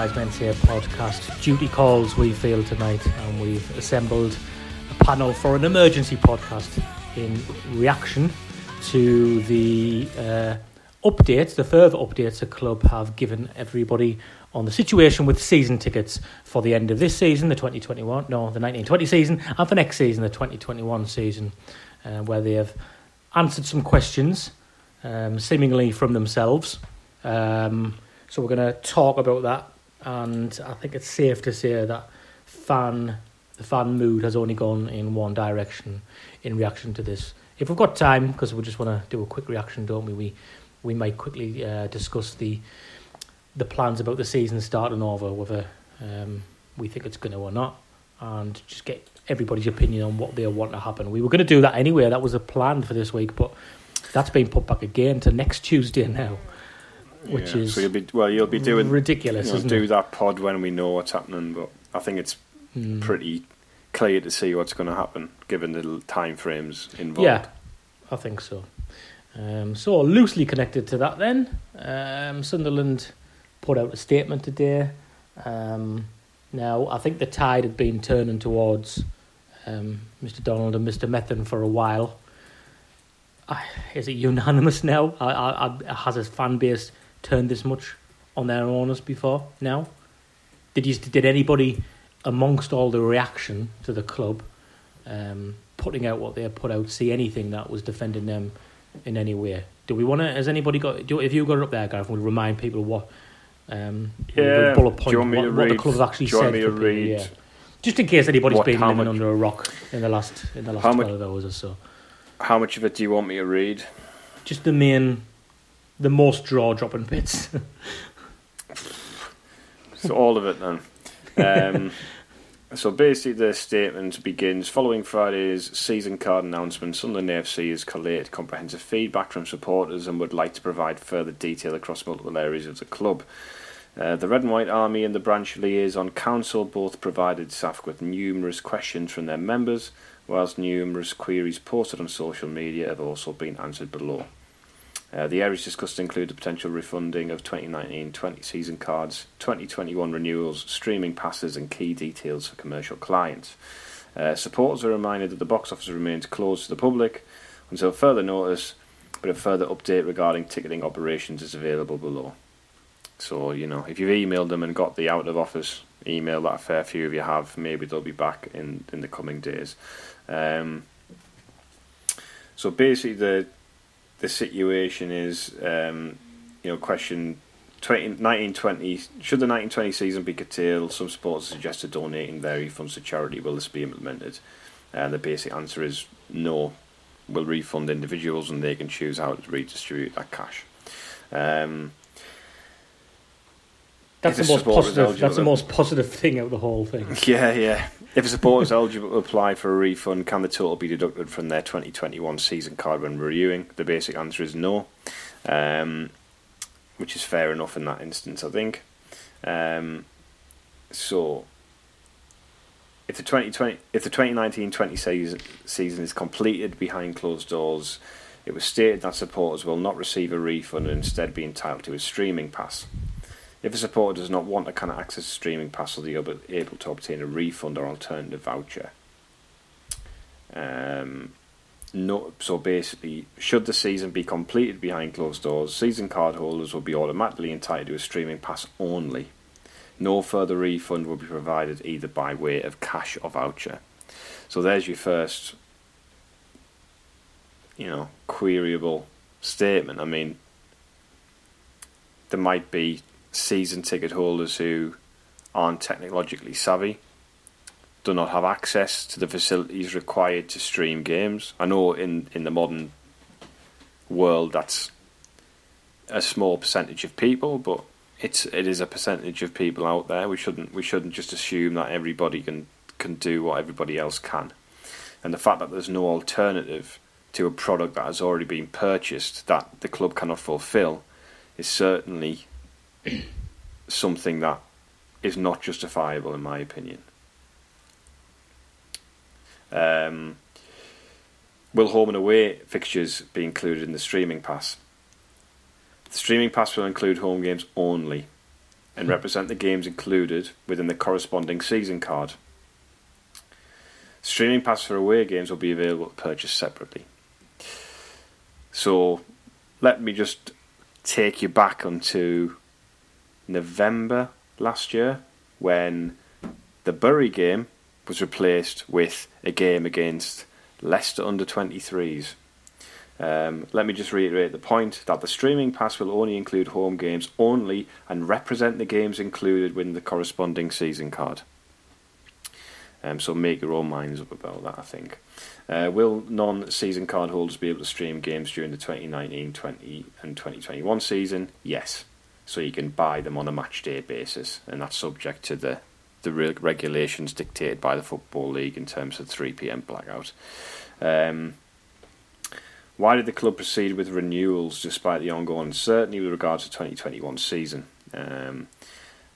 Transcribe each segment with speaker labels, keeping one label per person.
Speaker 1: Wise Men podcast. Duty calls we feel tonight, and we've assembled a panel for an emergency podcast in reaction to the uh, updates, the further updates the club have given everybody on the situation with season tickets for the end of this season, the 2021, no, the 1920 season, and for next season, the 2021 season, uh, where they have answered some questions, um, seemingly from themselves. Um, so we're going to talk about that, and I think it's safe to say that fan the fan mood has only gone in one direction in reaction to this. If we've got time, because we just want to do a quick reaction, don't we? We we might quickly uh, discuss the the plans about the season starting over, whether um, we think it's going to or not, and just get everybody's opinion on what they want to happen. We were going to do that anyway. That was a plan for this week, but that's been put back again to next Tuesday now, which
Speaker 2: Yeah,
Speaker 1: is
Speaker 2: so you'll be well. You'll be doing
Speaker 1: ridiculous,
Speaker 2: you know,
Speaker 1: isn't
Speaker 2: do
Speaker 1: it?
Speaker 2: that pod when we know what's happening, but I think it's
Speaker 1: Mm.
Speaker 2: pretty clear to see what's going to happen given the time frames involved.
Speaker 1: Yeah, I think so. Um, so loosely connected to that, then um, Sunderland put out a statement today. Um, now I think the tide had been turning towards um, Mr. Donald and Mr. Methven for a while. I, is it unanimous now? I, I, I, has his fan base turned this much on their owners before? Now, did you did anybody amongst all the reaction to the club um, putting out what they had put out see anything that was defending them in any way? Do we want to? Has anybody got? Do, if you got it up there, Gareth, we'll remind people what. Um,
Speaker 2: Yeah,
Speaker 1: bullet
Speaker 2: do
Speaker 1: point
Speaker 2: you want me
Speaker 1: what,
Speaker 2: to
Speaker 1: what the
Speaker 2: read-
Speaker 1: club have actually said.
Speaker 2: me to
Speaker 1: people,
Speaker 2: read
Speaker 1: yeah. Just in case anybody's
Speaker 2: what-
Speaker 1: been living
Speaker 2: much-
Speaker 1: under a rock in the last in the last
Speaker 2: much-
Speaker 1: twelve hours or so.
Speaker 2: How much of it do you want me to read?
Speaker 1: Just the main, the most jaw dropping bits.
Speaker 2: So all of it then. Um, so basically, the statement begins following Friday's season card announcement. Sunderland AFC has collated comprehensive feedback from supporters and would like to provide further detail across multiple areas of the club. Uh, the Red and White Army and the branch liaison council both provided SAFC with numerous questions from their members, whilst numerous queries posted on social media have also been answered below. Uh, the areas discussed include the potential refunding of 2019-20 season cards, 2021 renewals, streaming passes, and key details for commercial clients. Uh, supporters are reminded that the box office remains closed to the public until further notice, but a further update regarding ticketing operations is available below. So, you know, if you've emailed them and got the out of office email that a fair few of you have, maybe they'll be back in, in the coming days. Um, so basically, the the situation is, um, you know, question 20, 1920, should the 1920 season be curtailed? Some supporters suggested donating their refunds to charity. Will this be implemented? And the basic answer is no. We'll refund individuals and they can choose how to redistribute that cash. Um,
Speaker 1: That's the most positive. That's the most positive thing out of the whole thing.
Speaker 2: Yeah, yeah. If a supporter is eligible to apply for a refund, can the total be deducted from their 2021 season card when reviewing? The basic answer is no, um, which is fair enough in that instance, I think. Um, so, if the 2020, if the 2019-20 season, season is completed behind closed doors, it was stated that supporters will not receive a refund and instead be entitled to a streaming pass. If a supporter does not want to kind of access a streaming pass, they'll be able, to obtain a refund or alternative voucher. Um, no, so basically, should the season be completed behind closed doors, season card holders will be automatically entitled to a streaming pass only. No further refund will be provided either by way of cash or voucher. So there's your first, you know, queryable statement. I mean, there might be season ticket holders who aren't technologically savvy, do not have access to the facilities required to stream games. I know in, in the modern world that's a small percentage of people, but it's it is a percentage of people out there. We shouldn't we shouldn't just assume that everybody can can do what everybody else can. And the fact that there's no alternative to a product that has already been purchased that the club cannot fulfill is certainly something that is not justifiable in my opinion. Um, will home and away fixtures be included in the streaming pass? The streaming pass will include home games only. and represent the games included within the corresponding season card. Streaming pass for away games will be available to purchase separately. So, let me just take you back onto November last year when the Bury game was replaced with a game against Leicester under 23s. Um, let me just reiterate the point that the streaming pass will only include home games only and represent the games included within the corresponding season card. Um, so make your own minds up about that, I think. Uh, will non season card holders be able to stream games during the 2019 20 and 2021 season? Yes. So you can buy them on a match day basis, and that's subject to the, the regulations dictated by the Football League in terms of 3 pm blackout. Um, why did the club proceed with renewals despite the ongoing uncertainty with regards to 2021 season? Um,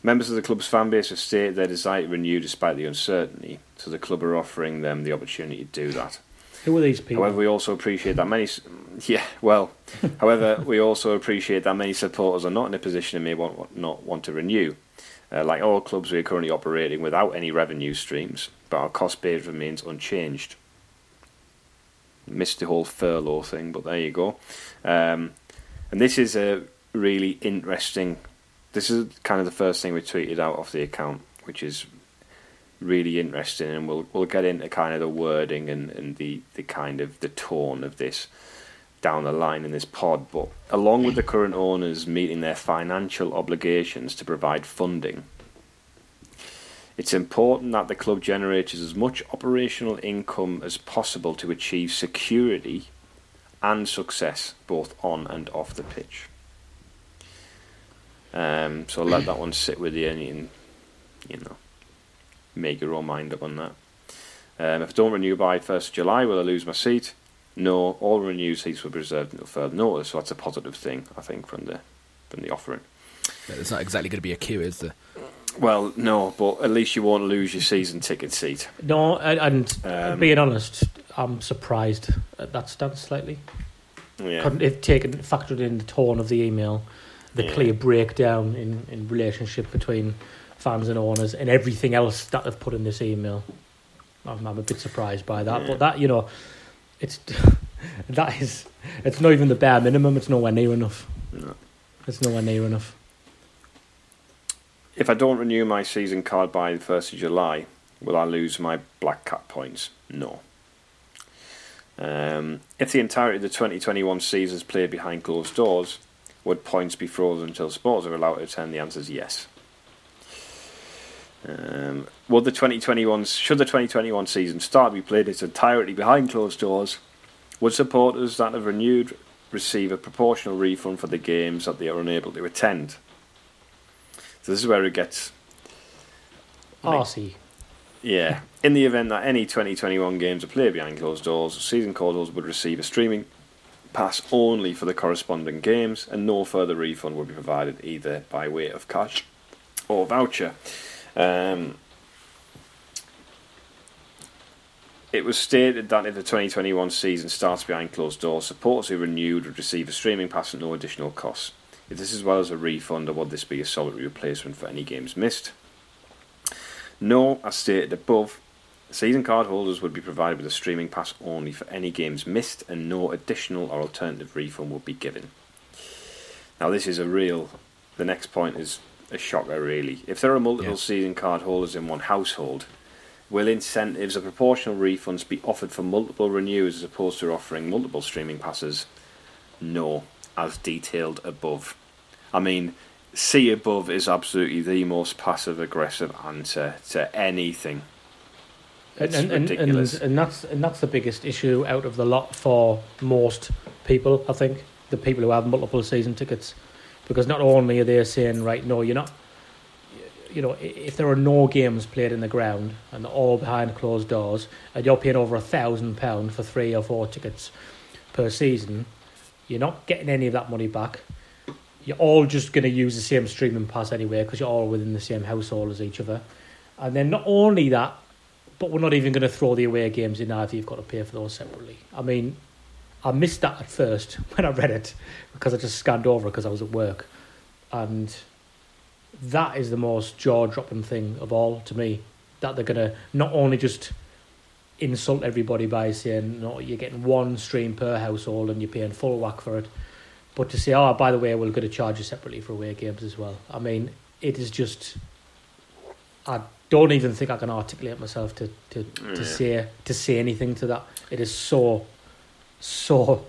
Speaker 2: members of the club's fan base have stated their desire to renew despite the uncertainty, so the club are offering them the opportunity to do that.
Speaker 1: Who are these people?
Speaker 2: However, we also appreciate that many. Yeah, well, however, we also appreciate that many supporters are not in a position and may want, not want to renew. Uh, like all clubs, we are currently operating without any revenue streams, but our cost base remains unchanged missed the whole furlough thing, but there you go. Um, and this is a really interesting. This is kind of the first thing we tweeted out off the account, which is really interesting, and we'll we'll get into kind of the wording and, and the, the kind of the tone of this down the line in this pod. But along with the current owners meeting their financial obligations to provide funding it's important that the club generates as much operational income as possible to achieve security and success both on and off the pitch. Um, so let that one sit with you and, you know, make your own mind up on that. Um, if I don't renew by 1st July, will I lose my seat? No, all renewed seats will be reserved until further notice, so that's a positive thing, I think, from the from the offering.
Speaker 3: Yeah, there's not exactly going to be a queue, is there?
Speaker 2: Well, no, but at least you won't lose your season ticket seat.
Speaker 1: No, and, um, being honest, I'm surprised at that stance slightly. Yeah. Couldn't have taken factored in the tone of the email, the yeah. clear breakdown in, in relationship between fans and owners, and everything else that they've put in this email. I'm, I'm a bit surprised by that, yeah. but that you know, it's that is it's not even the bare minimum. It's nowhere near enough. No. It's nowhere near enough
Speaker 2: if I don't renew my season card by the 1st of July, will I lose my Black Cat points? No. Um, if the entirety of the 2021 season is played behind closed doors, would points be frozen until sports are allowed to attend? The answer is yes. Um, would the 2021 should the 2021 season start be played its entirety behind closed doors? Would supporters that have renewed receive a proportional refund for the games that they are unable to attend? So this is where it gets
Speaker 1: arsey.
Speaker 2: Yeah. In the event that any 2021 games are played behind closed doors, season card holders would receive a streaming pass only for the corresponding games, and no further refund would be provided either by way of cash or voucher. Um, it was stated that if the 2021 season starts behind closed doors, supporters who renewed would receive a streaming pass at no additional cost. If this is well as a refund, or would this be a solid replacement for any games missed? No, as stated above, season card holders would be provided with a streaming pass only for any games missed, and no additional or alternative refund would be given. Now, this is a real. The next point is a shocker, really. If there are multiple yeah. season card holders in one household, will incentives or proportional refunds be offered for multiple renewals as opposed to offering multiple streaming passes? No as detailed above. I mean, see above is absolutely the most passive aggressive answer to anything.
Speaker 1: It's and, and, ridiculous. And, and that's and that's the biggest issue out of the lot for most people, I think. The people who have multiple season tickets. Because not only are they saying, right, no, you're not you know, if there are no games played in the ground and they're all behind closed doors, and you're paying over a thousand pound for three or four tickets per season, you're not getting any of that money back. You're all just going to use the same streaming pass anyway because you're all within the same household as each other. And then not only that, but we're not even going to throw the away games in either. You've got to pay for those separately. I mean, I missed that at first when I read it because I just scanned over because I was at work. And that is the most jaw dropping thing of all to me. That they're going to not only just insult everybody by saying, no, you're getting one stream per household and you're paying full whack for it, but to say, oh, by the way, we're going to charge you separately for away games as well. I mean, it is just. I don't even think I can articulate myself to, to, to
Speaker 2: Yeah.
Speaker 1: say to say anything to that. It is so, so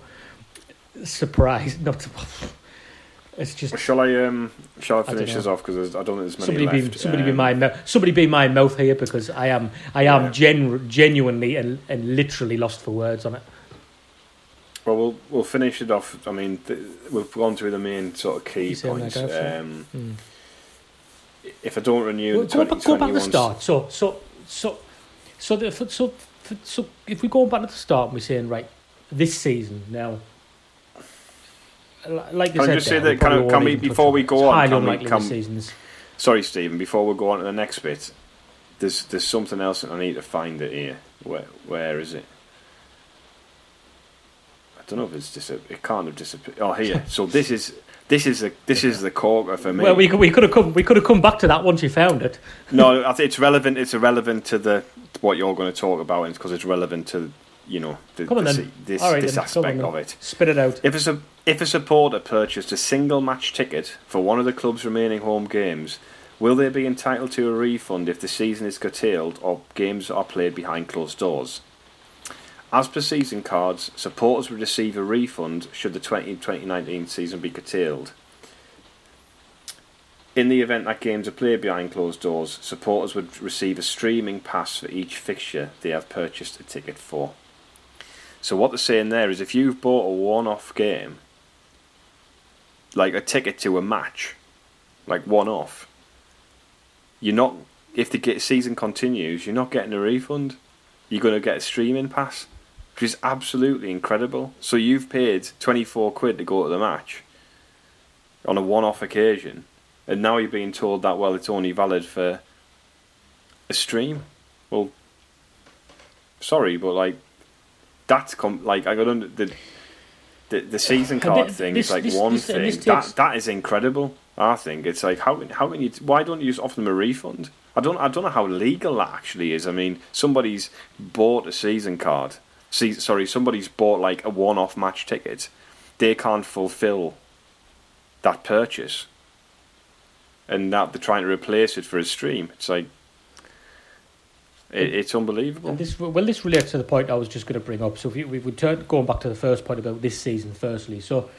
Speaker 1: surprised. Not to, it's just
Speaker 2: Shall I um shall I finish
Speaker 1: know.
Speaker 2: this off because I don't think there's many
Speaker 1: somebody
Speaker 2: left.
Speaker 1: be somebody be
Speaker 2: Um,
Speaker 1: my mouth somebody be my mouth here because I am I am
Speaker 2: Yeah.
Speaker 1: genu- genuinely and, and literally lost for words on it.
Speaker 2: Well, we'll we'll finish it off. I mean, th- we've gone through the main sort of key points. Um,
Speaker 1: Hmm.
Speaker 2: if I don't renew
Speaker 1: Well, go, back, go back to the start. So so so so the, so, so so if we go back to the start and we're saying right this season now. Like you
Speaker 2: Can I
Speaker 1: said,
Speaker 2: just say
Speaker 1: there,
Speaker 2: that- can can we- before we go on, can we- can- Sorry, Stephen. Before we go on to the next bit, there's there's something else that I need to find it here. Where where is it? I don't know if it's dis- It can't have disappeared. Oh, here. So this is this is the this is the corker for me.
Speaker 1: Well, we could, we could have come we could have come back to that once you found it.
Speaker 2: no, I think it's relevant. It's irrelevant to the what you're going to talk about, because it's relevant to you know the,
Speaker 1: Come on
Speaker 2: the
Speaker 1: then.
Speaker 2: this
Speaker 1: All right
Speaker 2: this
Speaker 1: then,
Speaker 2: aspect of it.
Speaker 1: Spit it out.
Speaker 2: If a su- if a supporter purchased a single match ticket for one of the club's remaining home games, will they be entitled to a refund if the season is curtailed or games are played behind closed doors? As per season cards, supporters would receive a refund should the 2019 season be curtailed. In the event that games are played behind closed doors, supporters would receive a streaming pass for each fixture they have purchased a ticket for. So what they're saying there is if you've bought a one-off game, like a ticket to a match, like one-off, you're not. If the season continues, you're not getting a refund. You're going to get a streaming pass, which is absolutely incredible. So you've paid 24 quid to go to the match on a one-off occasion, and now you're being told that well, it's only valid for a stream. Well, sorry, but like that's com- like I got under the the, the season card
Speaker 1: thi-
Speaker 2: thing is like
Speaker 1: this-
Speaker 2: one
Speaker 1: this-
Speaker 2: thing
Speaker 1: this
Speaker 2: that that is incredible. I think it's like how can how can you why don't you just offer them a refund? I don't I don't know how legal that actually is. I mean, somebody's bought a season card. See, sorry, somebody's bought like a one-off match ticket. They can't fulfill that purchase, and now they're trying to replace it for a stream. It's like it, it's unbelievable.
Speaker 1: And this, well, this relates to the point I was just going to bring up. So if we turn going back to the first point about this season, firstly, so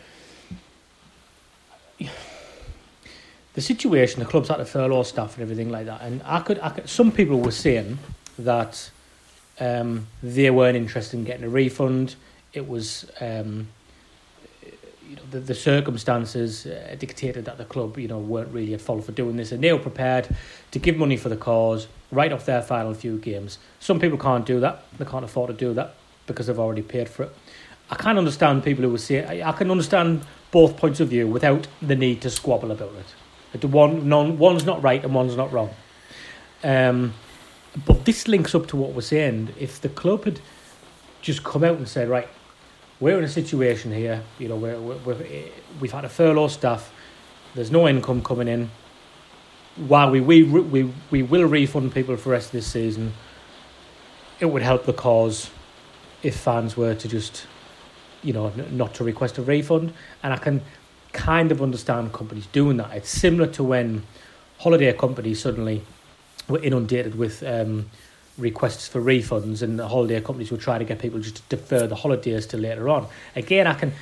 Speaker 1: the situation, the clubs had to furlough staff and everything like that, and I could, I could some people were saying that um, they weren't interested in getting a refund. It was. Um, you know, the, the circumstances uh, dictated that the club, you know, weren't really at fault for doing this, and they were prepared to give money for the cause right off their final few games. Some people can't do that; they can't afford to do that because they've already paid for it. I can understand people who would say I, I can understand both points of view without the need to squabble about it. The one, one's not right and one's not wrong. Um, but this links up to what we're saying. If the club had just come out and said, right, we're in a situation here, you know, we're, we're, we've had a furlough staff, there's no income coming in. While we, we, we, we will refund people for the rest of this season, it would help the cause if fans were to just, you know, not to request a refund. And I can kind of understand companies doing that. It's similar to when holiday companies suddenly were inundated with um, requests for refunds, and the holiday companies will try to get people just to defer the holidays to later on. Again, I can.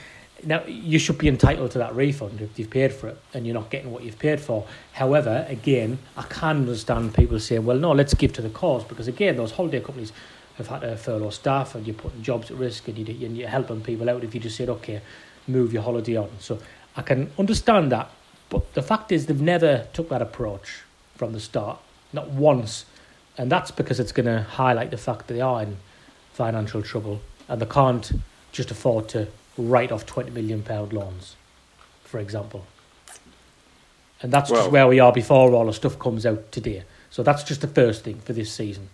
Speaker 1: Now, you should be entitled to that refund if you've paid for it and you're not getting what you've paid for. However, again, I can understand people saying, well, no, let's give to the cause because, again, those holiday companies have had to furlough staff and you're putting jobs at risk and, you, and you're helping people out if you just said, okay, move your holiday on. So I can understand that. But the fact is, they've never took that approach from the start, not once. And that's because it's going to highlight the fact that they are in financial trouble and they can't just afford to write off £20 million loans, for example. And that's
Speaker 2: Well-
Speaker 1: just where we are before all the stuff comes out today. So that's just the first thing for this season.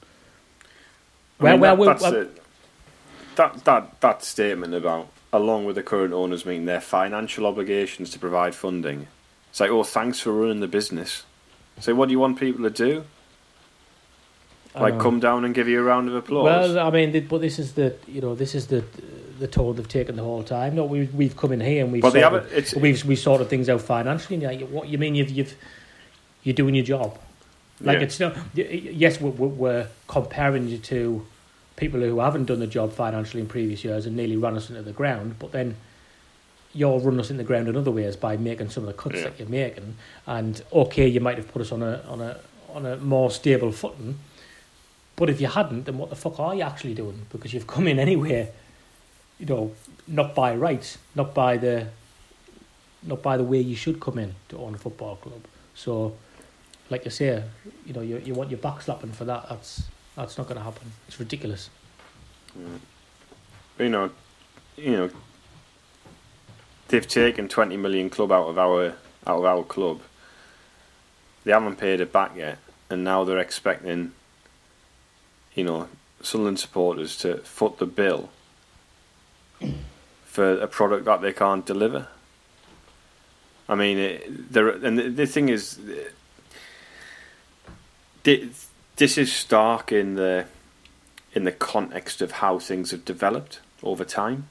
Speaker 2: I
Speaker 1: Where,
Speaker 2: mean,
Speaker 1: where
Speaker 2: that, that's
Speaker 1: where-
Speaker 2: it. That, that, that statement about, along with the current owners meeting their financial obligations to provide funding, it's like, oh, thanks for running the business. So what do you want people to do? Like
Speaker 1: know.
Speaker 2: come down and give you a round of applause?
Speaker 1: Well, I mean, but this is the you know this is the the tone they've taken the whole time. No, we we've come in here and we've
Speaker 2: but
Speaker 1: sorted.
Speaker 2: It's
Speaker 1: we've we sorted things out financially. And like, what you mean? You've you've you're doing your job. Like
Speaker 2: Yeah.
Speaker 1: it's not. Yes, we're, we're- we're comparing you to people who haven't done the job financially in previous years and nearly run us into the ground. But then you're running us in the ground in other ways by making some of the cuts
Speaker 2: Yeah.
Speaker 1: that you're making. And okay, you might have put us on a on a on a more stable footing. But if you hadn't, then what the fuck are you actually doing? Because you've come in anyway, you know, not by rights, not by the, not by the way you should come in to own a football club. So, like you say, you know, you you want your back slapping for that. That's that's not going to happen. It's ridiculous.
Speaker 2: you know, you know, they've taken twenty million club out of our out of our club. They haven't paid it back yet, and now they're expecting, you know, Sunderland supporters to foot the bill for a product that they can't deliver. I mean, it, there and the, the thing is, this is stark in the in the context of how things have developed over time.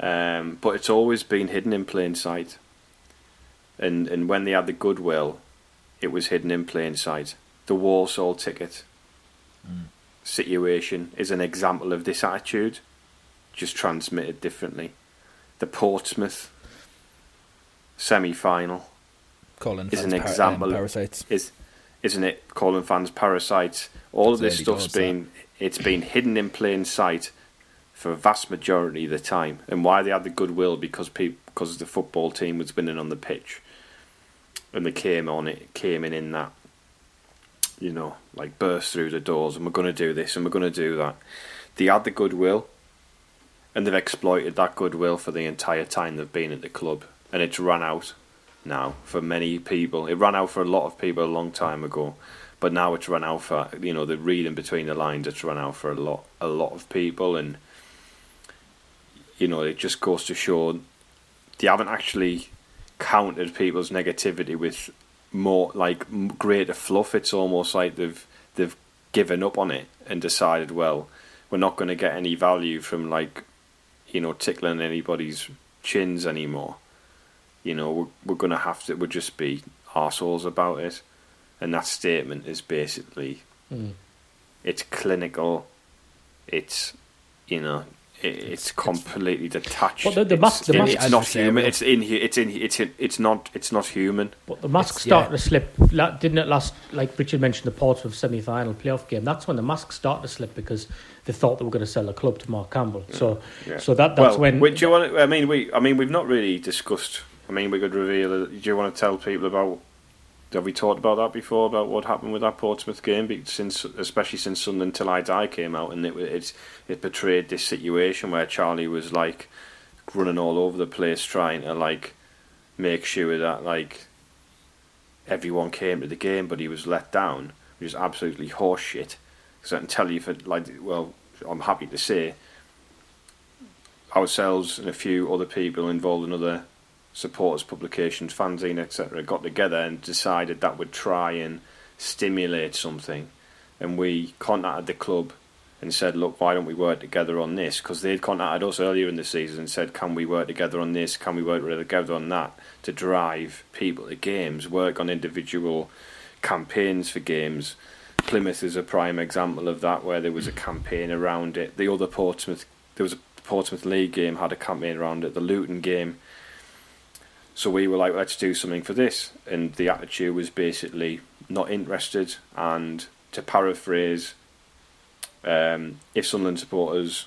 Speaker 2: Um, but it's always been hidden in plain sight. And and when they had the goodwill, it was hidden in plain sight. The Warsaw ticket situation is an example of this attitude, just transmitted differently. The Portsmouth semi final Is an example
Speaker 3: um,
Speaker 2: of-
Speaker 3: parasites.
Speaker 2: is isn't it calling fans parasites all of this stuff's
Speaker 3: doors, that.
Speaker 2: been it's been hidden in plain sight for a vast majority of the time and why they had the goodwill because people because the football team was winning on the pitch and they came on it came in in that you know like burst through the doors and we're going to do this and we're going to do that they had the goodwill and they've exploited that goodwill for the entire time they've been at the club and it's run out now for many people. It ran out for a lot of people a long time ago, but now it's run out for you know the reading between the lines. It's run out for a lot a lot of people, and you know it just goes to show they haven't actually countered people's negativity with more like greater fluff. It's almost like they've they've given up on it and decided, well, we're not going to get any value from like you know tickling anybody's chins anymore you know, we're, we're going to have to, we'll just be assholes about it. And that statement is basically,
Speaker 1: Mm.
Speaker 2: it's clinical, it's, you know, it's completely detached.
Speaker 1: But the- the
Speaker 2: it's,
Speaker 1: the
Speaker 2: it-
Speaker 1: mas-
Speaker 2: it's not human. It's in here. It's in. It's in, it's not. It's not human.
Speaker 1: But the mask started
Speaker 3: yeah.
Speaker 1: to slip. Didn't it last? Like Richard mentioned, the Portsmouth semi-final playoff game. That's when the mask started to slip because they thought they were going to sell the club to Mark Campbell. So,
Speaker 2: Yeah.
Speaker 1: so that that's
Speaker 2: well,
Speaker 1: when.
Speaker 2: wait, do you want? To, I mean, we. I mean, we've not really discussed. I mean, we could reveal. Do you want to tell people about? Have we talked about that before? About what happened with that Portsmouth game? Since, especially since Sunderland Till I Die came out, and it it's it portrayed this situation where Charlie was like running all over the place, trying to like make sure that like everyone came to the game, but he was let down, which is absolutely horseshit. Because I can tell you, for like, well, I'm happy to say ourselves and a few other people involved in other supporters publications, fanzine, etc., got together and decided that would try and stimulate something. And we contacted the club and said, look, why don't we work together on this? Because they'd contacted us earlier in the season and said, can we work together on this? Can we work together on that? To drive people to games, work on individual campaigns for games. Plymouth is a prime example of that, where there was a campaign around it. The other Portsmouth, there was a Portsmouth League game had a campaign around it. The Luton game. So we were like, let's do something for this, and the attitude was basically not interested. And to paraphrase, um, if Sunderland supporters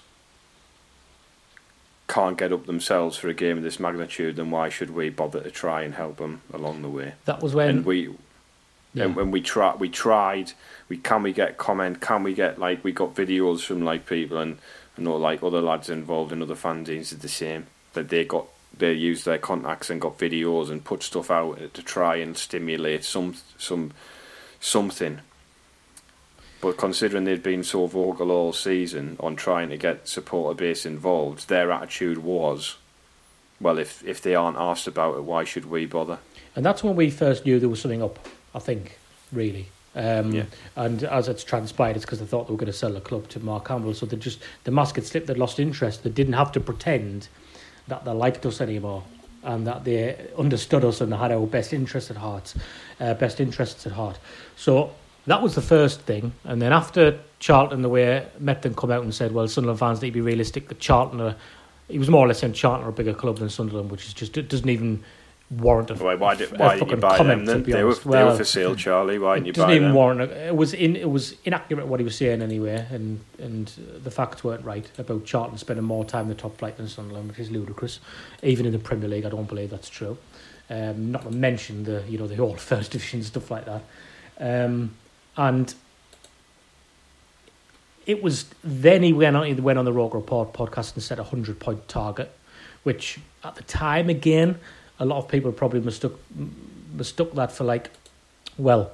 Speaker 2: can't get up themselves for a game of this magnitude, then why should we bother to try and help them along the way?
Speaker 1: that was when.
Speaker 2: and we
Speaker 1: yeah.
Speaker 2: and when we try we tried we can we get comment can we get like we got videos from like people and I know like other lads involved in other fanzines did the same that they got they used their contacts and got videos and put stuff out to try and stimulate some some something but considering they'd been so vocal all season on trying to get supporter base involved their attitude was well if if they aren't asked about it why should we bother
Speaker 1: And that's when we first knew there was something up, I think. really. Um,
Speaker 2: Yeah.
Speaker 1: And as it's transpired, it's because they thought they were going to sell the club to Mark Campbell. So they just the mask had slipped. They lost interest. They didn't have to pretend that they liked us anymore and that they understood us and had our best interests at heart, uh, best interests at heart. So that was the first thing. And then after Charlton, the way Methven come out and said, "Well, Sunderland fans need to be realistic. That Charlton are." He was more or less saying Charlton are a bigger club than Sunderland, which is just it doesn't even warrant a
Speaker 2: Why, why, did,
Speaker 1: a
Speaker 2: why didn't you
Speaker 1: fucking
Speaker 2: buy
Speaker 1: comment,
Speaker 2: them
Speaker 1: to be
Speaker 2: They were,
Speaker 1: honest.
Speaker 2: they were for sale, Charlie. Why didn't you
Speaker 1: it doesn't
Speaker 2: buy
Speaker 1: even
Speaker 2: them?
Speaker 1: warrant. A, it was in. It was inaccurate what he was saying anyway, and and the facts weren't right about Charlton spending more time in the top flight than Sunderland, which is ludicrous. Even in the Premier League, I don't believe that's true. Um, not to mention the you know the whole first division stuff like that, um, and it was then he went on he went on the Roker Report podcast and set a hundred point target, which at the time again a lot of people probably mistook mistook that for like, well,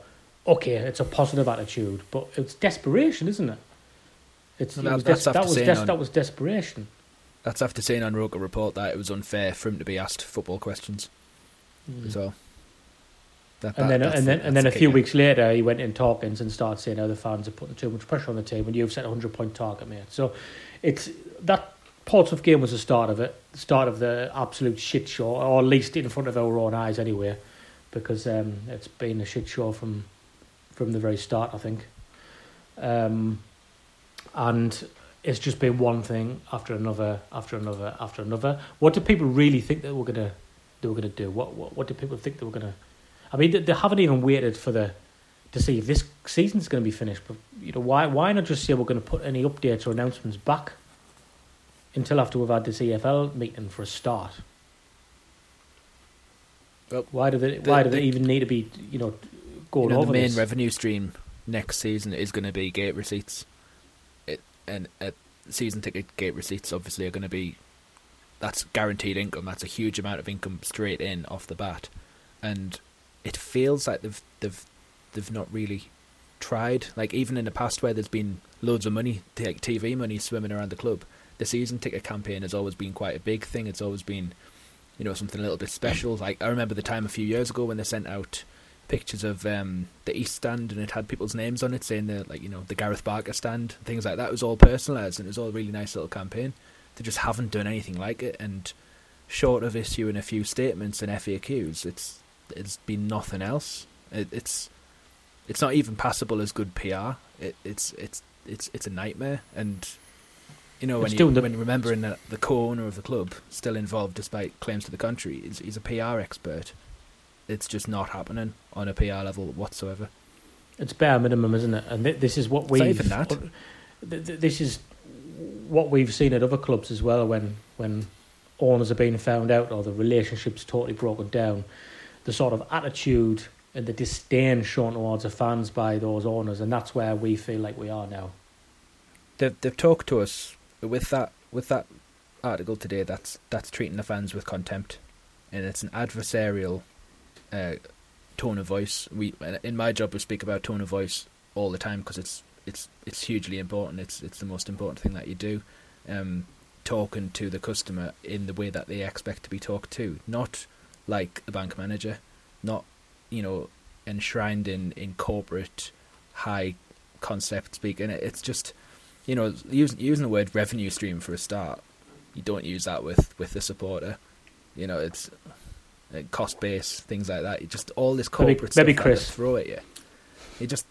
Speaker 1: okay, it's a positive attitude, but it's desperation, isn't it? It's
Speaker 3: Well,
Speaker 1: it
Speaker 3: that-
Speaker 1: was des- that was des-
Speaker 3: on-
Speaker 1: that was desperation.
Speaker 3: That's after saying on Roker Report that it was unfair for him to be asked football questions as well. That,
Speaker 1: Mm. And then, and
Speaker 3: the-
Speaker 1: then, and then a few weeks later, he went in talkings and started saying how the fans are putting too much pressure on the team, and you've set a hundred point target, mate. So, it's that Portsmouth game was the start of it, the start of the absolute shit show, or at least in front of our own eyes, anyway, because um, it's been a shit show from from the very start, I think. Um, and it's just been one thing after another, after another, after another. What do people really think that we're gonna they were gonna do? What what, what do people think they were gonna? I mean, they, they haven't even waited for the to see if this season's going to be finished. But you know, why why not just say we're going to put any updates or announcements back until after we've had this EFL meeting for a start?
Speaker 3: Well,
Speaker 1: why do they
Speaker 3: the-
Speaker 1: why do
Speaker 3: the-
Speaker 1: they even need to be you know going
Speaker 3: you know,
Speaker 1: over
Speaker 3: the main
Speaker 1: this?
Speaker 3: revenue stream next season is going to be gate receipts. It and uh, season ticket gate receipts obviously are going to be that's guaranteed income. That's a huge amount of income straight in off the bat, and it feels like they've they've they've not really tried. Like even in the past where there's been loads of money, like TV money swimming around the club, the season ticket campaign has always been quite a big thing. It's always been you know something a little bit special. Like I remember the time a few years ago when they sent out pictures of um, the East stand and it had people's names on it, saying the like you know the Gareth Barker stand, things like that. It was all personalised and it was all a really nice little campaign. They just haven't done anything like it, and short of issuing a few statements and FAQs, it's it's been nothing else. It, it's it's not even passable as good PR. It, it's it's it's it's a nightmare, and you know when you
Speaker 1: the-
Speaker 3: when remembering that the co-owner of the club still involved despite claims to the contrary, he's, he's a PR expert. It's just not happening on a PR level whatsoever.
Speaker 1: It's bare minimum, isn't it? And th- this is what we've
Speaker 3: not even that.
Speaker 1: th- th- This is what we've seen at other clubs as well. When when owners are being found out or the relationship's totally broken down, the sort of attitude and the disdain shown towards the fans by those owners, and that's where we feel like we are now.
Speaker 3: They've they've talked to us with that with that article today. That's that's treating the fans with contempt, and it's an adversarial uh, tone of voice. We in my job we speak about tone of voice all the time because it's it's it's hugely important. It's it's the most important thing that you do. Um, talking to the customer in the way that they expect to be talked to, not like a bank manager, not you know enshrined in in corporate high concept speak. And it, it's just you know using using the word revenue stream for a start. You don't use that with with the supporter. You know it's uh, cost base things like that. You just all this
Speaker 1: Maybe-
Speaker 3: corporate
Speaker 1: maybe
Speaker 3: stuff that they
Speaker 1: Chris.
Speaker 3: throw at you. You just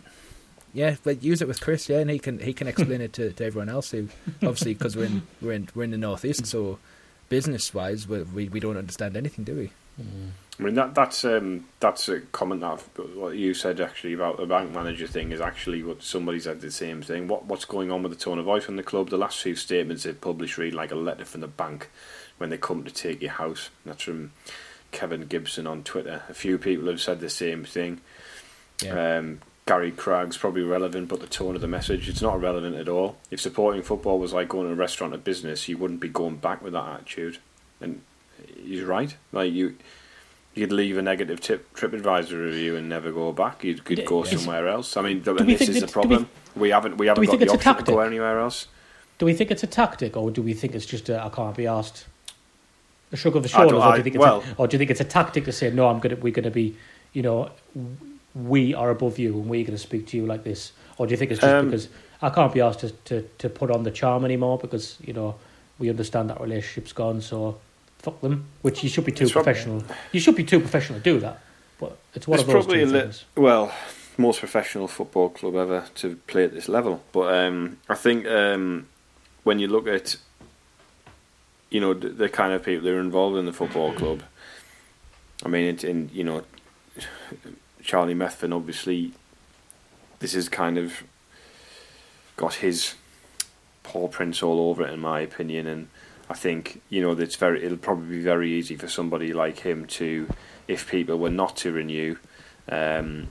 Speaker 3: yeah, but use it with Chris, yeah, and he can he can explain it to, to everyone else who obviously because we're in we're in we're in the northeast, so business wise we, we we don't understand anything, do we?
Speaker 2: I mean that that's um, that's a comment that I've, what you said actually about the bank manager thing is actually what somebody said the same thing. What what's going on with the tone of voice in the club? The last few statements they've published read like a letter from the bank when they come to take your house. That's from Kevin Gibson on Twitter. A few people have said the same thing.
Speaker 3: Yeah.
Speaker 2: Um, Gary Craig's probably relevant, but the tone of the message it's not relevant at all. If supporting football was like going to a restaurant or business, you wouldn't be going back with that attitude. And he's right. Like you, you'd leave a negative tip TripAdvisor review and never go back. You could go
Speaker 1: Is-
Speaker 2: somewhere else. I mean, th- and this is the
Speaker 1: do we-
Speaker 2: problem. We, haven't we haven't
Speaker 1: we
Speaker 2: got the option to go anywhere else.
Speaker 1: Do we think it's a tactic, or do we think it's just a, I can't be asked? A shrug of the shoulders, or do you think it's
Speaker 2: well-
Speaker 1: a, or do you think it's a tactic to say no? I'm gonna we're gonna be, you know, we are above you and we're going to speak to you like this, or do you think it's just
Speaker 2: Um,
Speaker 1: because I can't be asked to, to to put on the charm anymore because you know we understand that relationship's gone, so fuck them. Which you should be too
Speaker 2: It's
Speaker 1: professional. You should be too professional to do that, but it's one
Speaker 2: it's
Speaker 1: of those
Speaker 2: probably
Speaker 1: two
Speaker 2: a li-
Speaker 1: things.
Speaker 2: well most professional football club ever to play at this level. But um, I think um, when you look at you know the, the kind of people that are involved in the football club, I mean, in you know Charlie Methven obviously this is kind of got his paw prints all over it in my opinion and I think you know it's very it'll probably be very easy for somebody like him to if people were not to renew um,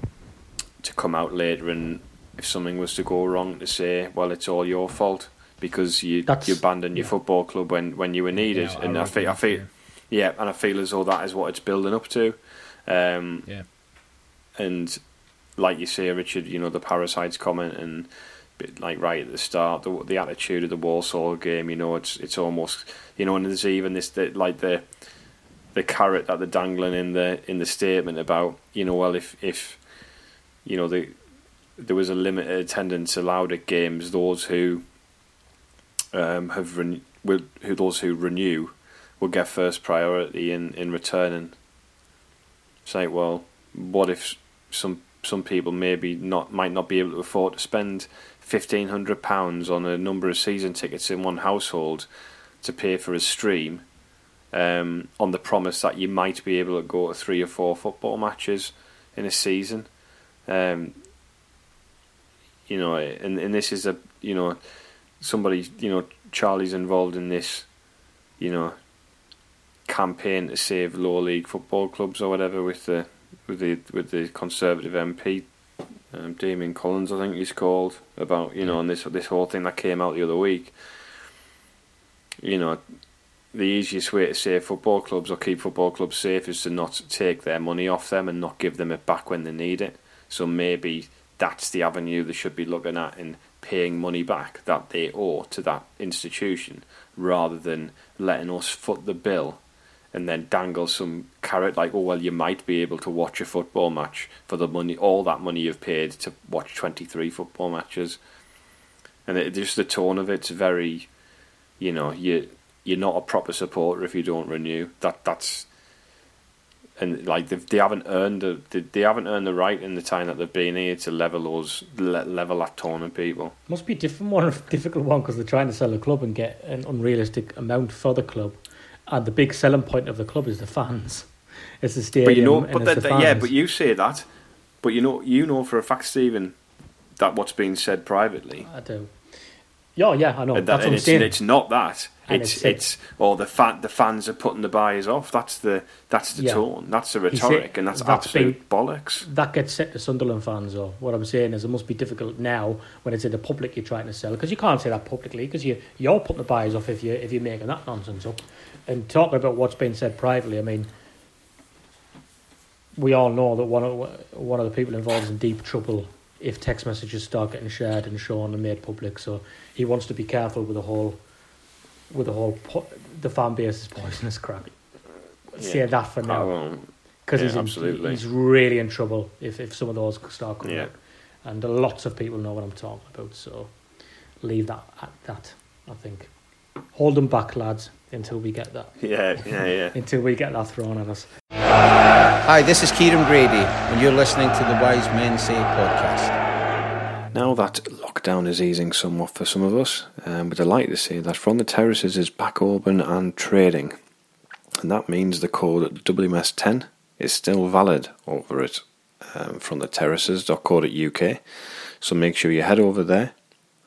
Speaker 2: to come out later and if something was to go wrong to say well it's all your fault because you
Speaker 1: That's-
Speaker 2: you abandoned your
Speaker 1: yeah.
Speaker 2: football club when, when you were needed
Speaker 3: Yeah,
Speaker 2: and I
Speaker 3: our
Speaker 2: feel I feel yeah and I feel as though that is what it's building up to um,
Speaker 3: Yeah.
Speaker 2: and like you say, Richard, you know the parasites comment and like right at the start, the the attitude of the Walsall game. You know, it's it's almost you know, and there's even this the, like the the carrot that they're dangling in the in the statement about you know, well if if you know the there was a limited attendance allowed at games, those who um, have ren- will, who those who renew will get first priority in in returning. It's like, well, what if some some people maybe not might not be able to afford to spend fifteen hundred pounds on a number of season tickets in one household to pay for a stream, um, on the promise that you might be able to go to three or four football matches in a season. Um, you know, and and this is a you know somebody you know Charlie's involved in this, you know, campaign to save lower league football clubs or whatever with the with the with the Conservative MP, um, Damian Collins, I think he's called, about you know, and this this whole thing that came out the other week. You know, the easiest way to save football clubs or keep football clubs safe is to not take their money off them and not give them it back when they need it. So maybe that's the avenue they should be looking at in paying money back that they owe to that institution, rather than letting us foot the bill and then dangle some carrot like, oh well, you might be able to watch a football match for the money, all that money you've paid to watch twenty three football matches, and it, just the tone of it's very, you know, you you're not a proper supporter if you don't renew. That that's. And like they, they haven't earned the they, they haven't earned the right in the time that they've been here to level those le, level that tone of people.
Speaker 1: Must be a different one, difficult one because they're trying to sell a club and get an unrealistic amount for the club, and the big selling point of the club is the fans. It's the stadium.
Speaker 2: But you know, but
Speaker 1: the
Speaker 2: that- yeah, but you say that, but you know, you know for a fact, Stephen, that what's being said privately,
Speaker 1: I do. Yeah, yeah, I know.
Speaker 2: that,
Speaker 1: That's what I'm
Speaker 2: it's,
Speaker 1: saying.
Speaker 2: it's not that.
Speaker 1: And
Speaker 2: It's
Speaker 1: it's
Speaker 2: it's or oh, the fan the fans are putting the buyers off. That's the that's the
Speaker 1: Yeah.
Speaker 2: tone. That's the
Speaker 1: He said-
Speaker 2: rhetoric, and that's,
Speaker 1: that's
Speaker 2: absolute bollocks.
Speaker 1: that gets set to Sunderland fans, though. What I'm saying is it must be difficult now when it's in the public you're trying to sell because you can't say that publicly because you you're putting the buyers off if you if you're making that nonsense up. And talking about what's been said privately, I mean, we all know that one of one of the people involved is in deep trouble if text messages start getting shared and shown and made public. So he wants to be careful with the whole with the whole po- the fan base is poisonous crap. Say that for now because
Speaker 2: Yeah,
Speaker 1: he's in,
Speaker 2: absolutely.
Speaker 1: he's really in trouble if, if some of those start coming
Speaker 2: Yeah.
Speaker 1: out. And lots of people know what I'm talking about, so leave that at that. I think hold them back, lads, until we get that
Speaker 2: yeah, yeah, yeah.
Speaker 1: until we get that thrown at us.
Speaker 4: Hi, this is Kieran Grady, and you're listening to the Wise Men Say podcast.
Speaker 2: Now that lockdown is easing somewhat for some of us, um, we're delighted to see that From the Terraces is back open and trading. And that means the code WMS10 is still valid over at um, fromtheterraces.co.uk. So make sure you head over there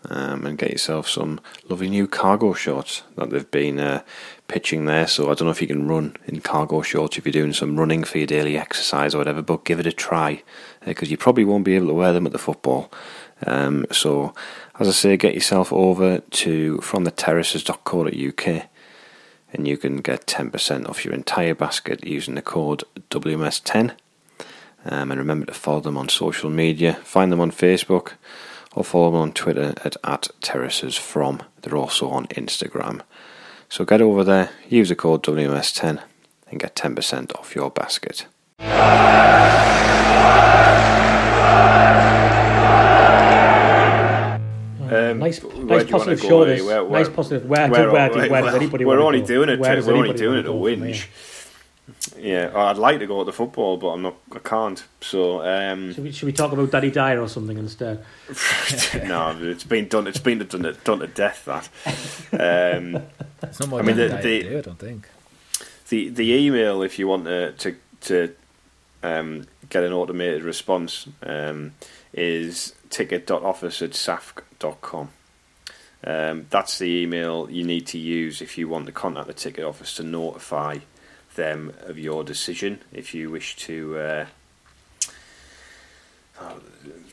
Speaker 2: um, and get yourself some lovely new cargo shorts that they've been uh, pitching there. So I don't know if you can run in cargo shorts if you're doing some running for your daily exercise or whatever, but give it a try because you probably won't be able to wear them at the football. Um, so, as I say, get yourself over to fromtheterraces.co.uk and you can get 10% off your entire basket using the code WMS10. Um, and remember to follow them on social media. Find them on Facebook or follow them on Twitter at, at terracesfrom. They're also on Instagram. So get over there, use the code WMS10 and get 10% off your basket. Um,
Speaker 1: nice, nice
Speaker 2: do you wanna
Speaker 1: positive
Speaker 2: go,
Speaker 1: show.
Speaker 2: eh?
Speaker 1: This
Speaker 2: Where- where-
Speaker 1: nice positive. Where,
Speaker 2: Where-
Speaker 1: where, where,
Speaker 2: where-
Speaker 1: where does anybody
Speaker 2: we're only doing it.
Speaker 1: Where
Speaker 2: To, we're only doing
Speaker 1: wanna
Speaker 2: it to
Speaker 1: go from
Speaker 2: whinge. Yeah, I'd like to go to the football, but I'm not. I can't. So um,
Speaker 1: Should we, should we talk about Daddy Dyer or something instead?
Speaker 2: no, it's been done. It's been done, done to death. That um,
Speaker 3: It's not more
Speaker 2: I mean, the-
Speaker 3: I
Speaker 2: the-
Speaker 3: do, I don't think.
Speaker 2: the the email if you want to to, to um, get an automated response um, is ticket.office at safc.com. Um, that's the email you need to use if you want to contact the ticket office to notify them of your decision. If you wish to, uh, oh,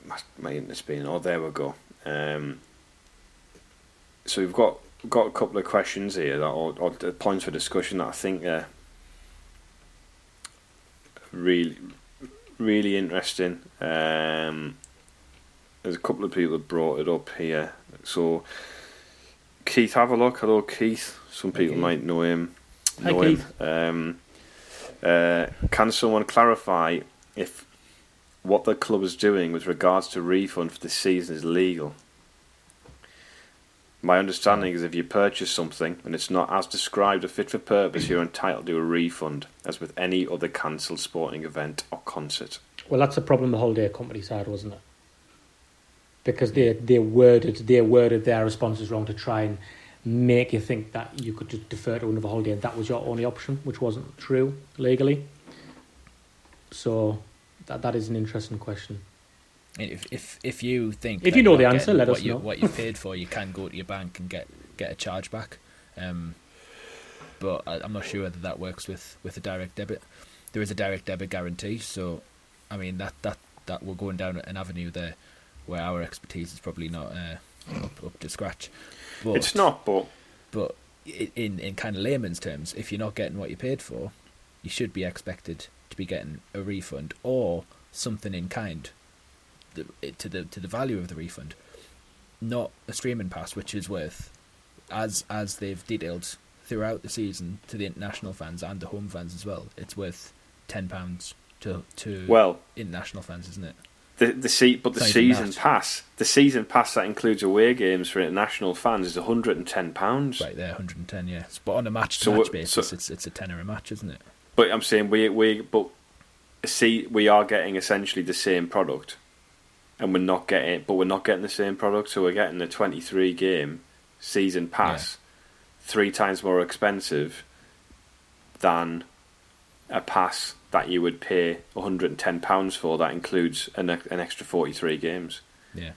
Speaker 2: my, my internet's been. Oh, there we go. Um, so we've got got a couple of questions here that or, or points for discussion that I think are really really interesting. Um, there's a couple of people that brought it up here. So Keith Havelock, hello Keith. Some people might know him.
Speaker 1: Hi,
Speaker 2: know
Speaker 1: Keith.
Speaker 2: him. Um, uh, can someone clarify if what the club is doing with regards to refund for this season is legal? My understanding is if you purchase something and it's not as described or fit for purpose, you're entitled to a refund, as with any other cancelled sporting event or concert.
Speaker 1: Well, that's the problem the holiday companies had, wasn't it? Because they they worded they worded their responses wrong to try and make you think that you could just defer to another holiday and that was your only option, which wasn't true legally. So that that is an interesting question.
Speaker 3: If if if you think
Speaker 1: If you know the answer, let
Speaker 3: what
Speaker 1: us
Speaker 3: you,
Speaker 1: know.
Speaker 3: What you paid for, you can go to your bank and get get a charge back. Um, but I, I'm not sure whether that works with with a direct debit. There is a direct debit guarantee, so I mean that that that we're going down an avenue there where our expertise is probably not uh, up up to scratch. But,
Speaker 2: It's not, but
Speaker 3: but in in kind of layman's terms, if you're not getting what you paid for, you should be expected to be getting a refund or something in kind to the to the value of the refund, not a streaming pass, which is worth, as as they've detailed throughout the season to the international fans and the home fans as well. It's worth ten pounds to to
Speaker 2: well,
Speaker 3: international fans, isn't it?
Speaker 2: The the se- but the season pass, the season pass that includes away games for international fans is 110 pounds.
Speaker 3: Right there, 110, yes. But on a match to match basis,
Speaker 2: so-
Speaker 3: it's it's a tenner a match, isn't it?
Speaker 2: But I'm saying we we but see we are getting essentially the same product, and we're not getting but we're not getting the same product. So we're getting the 23 game season pass, three times more expensive than a pass that you would pay 110 pounds for. That includes an an extra 43 games
Speaker 3: Yeah.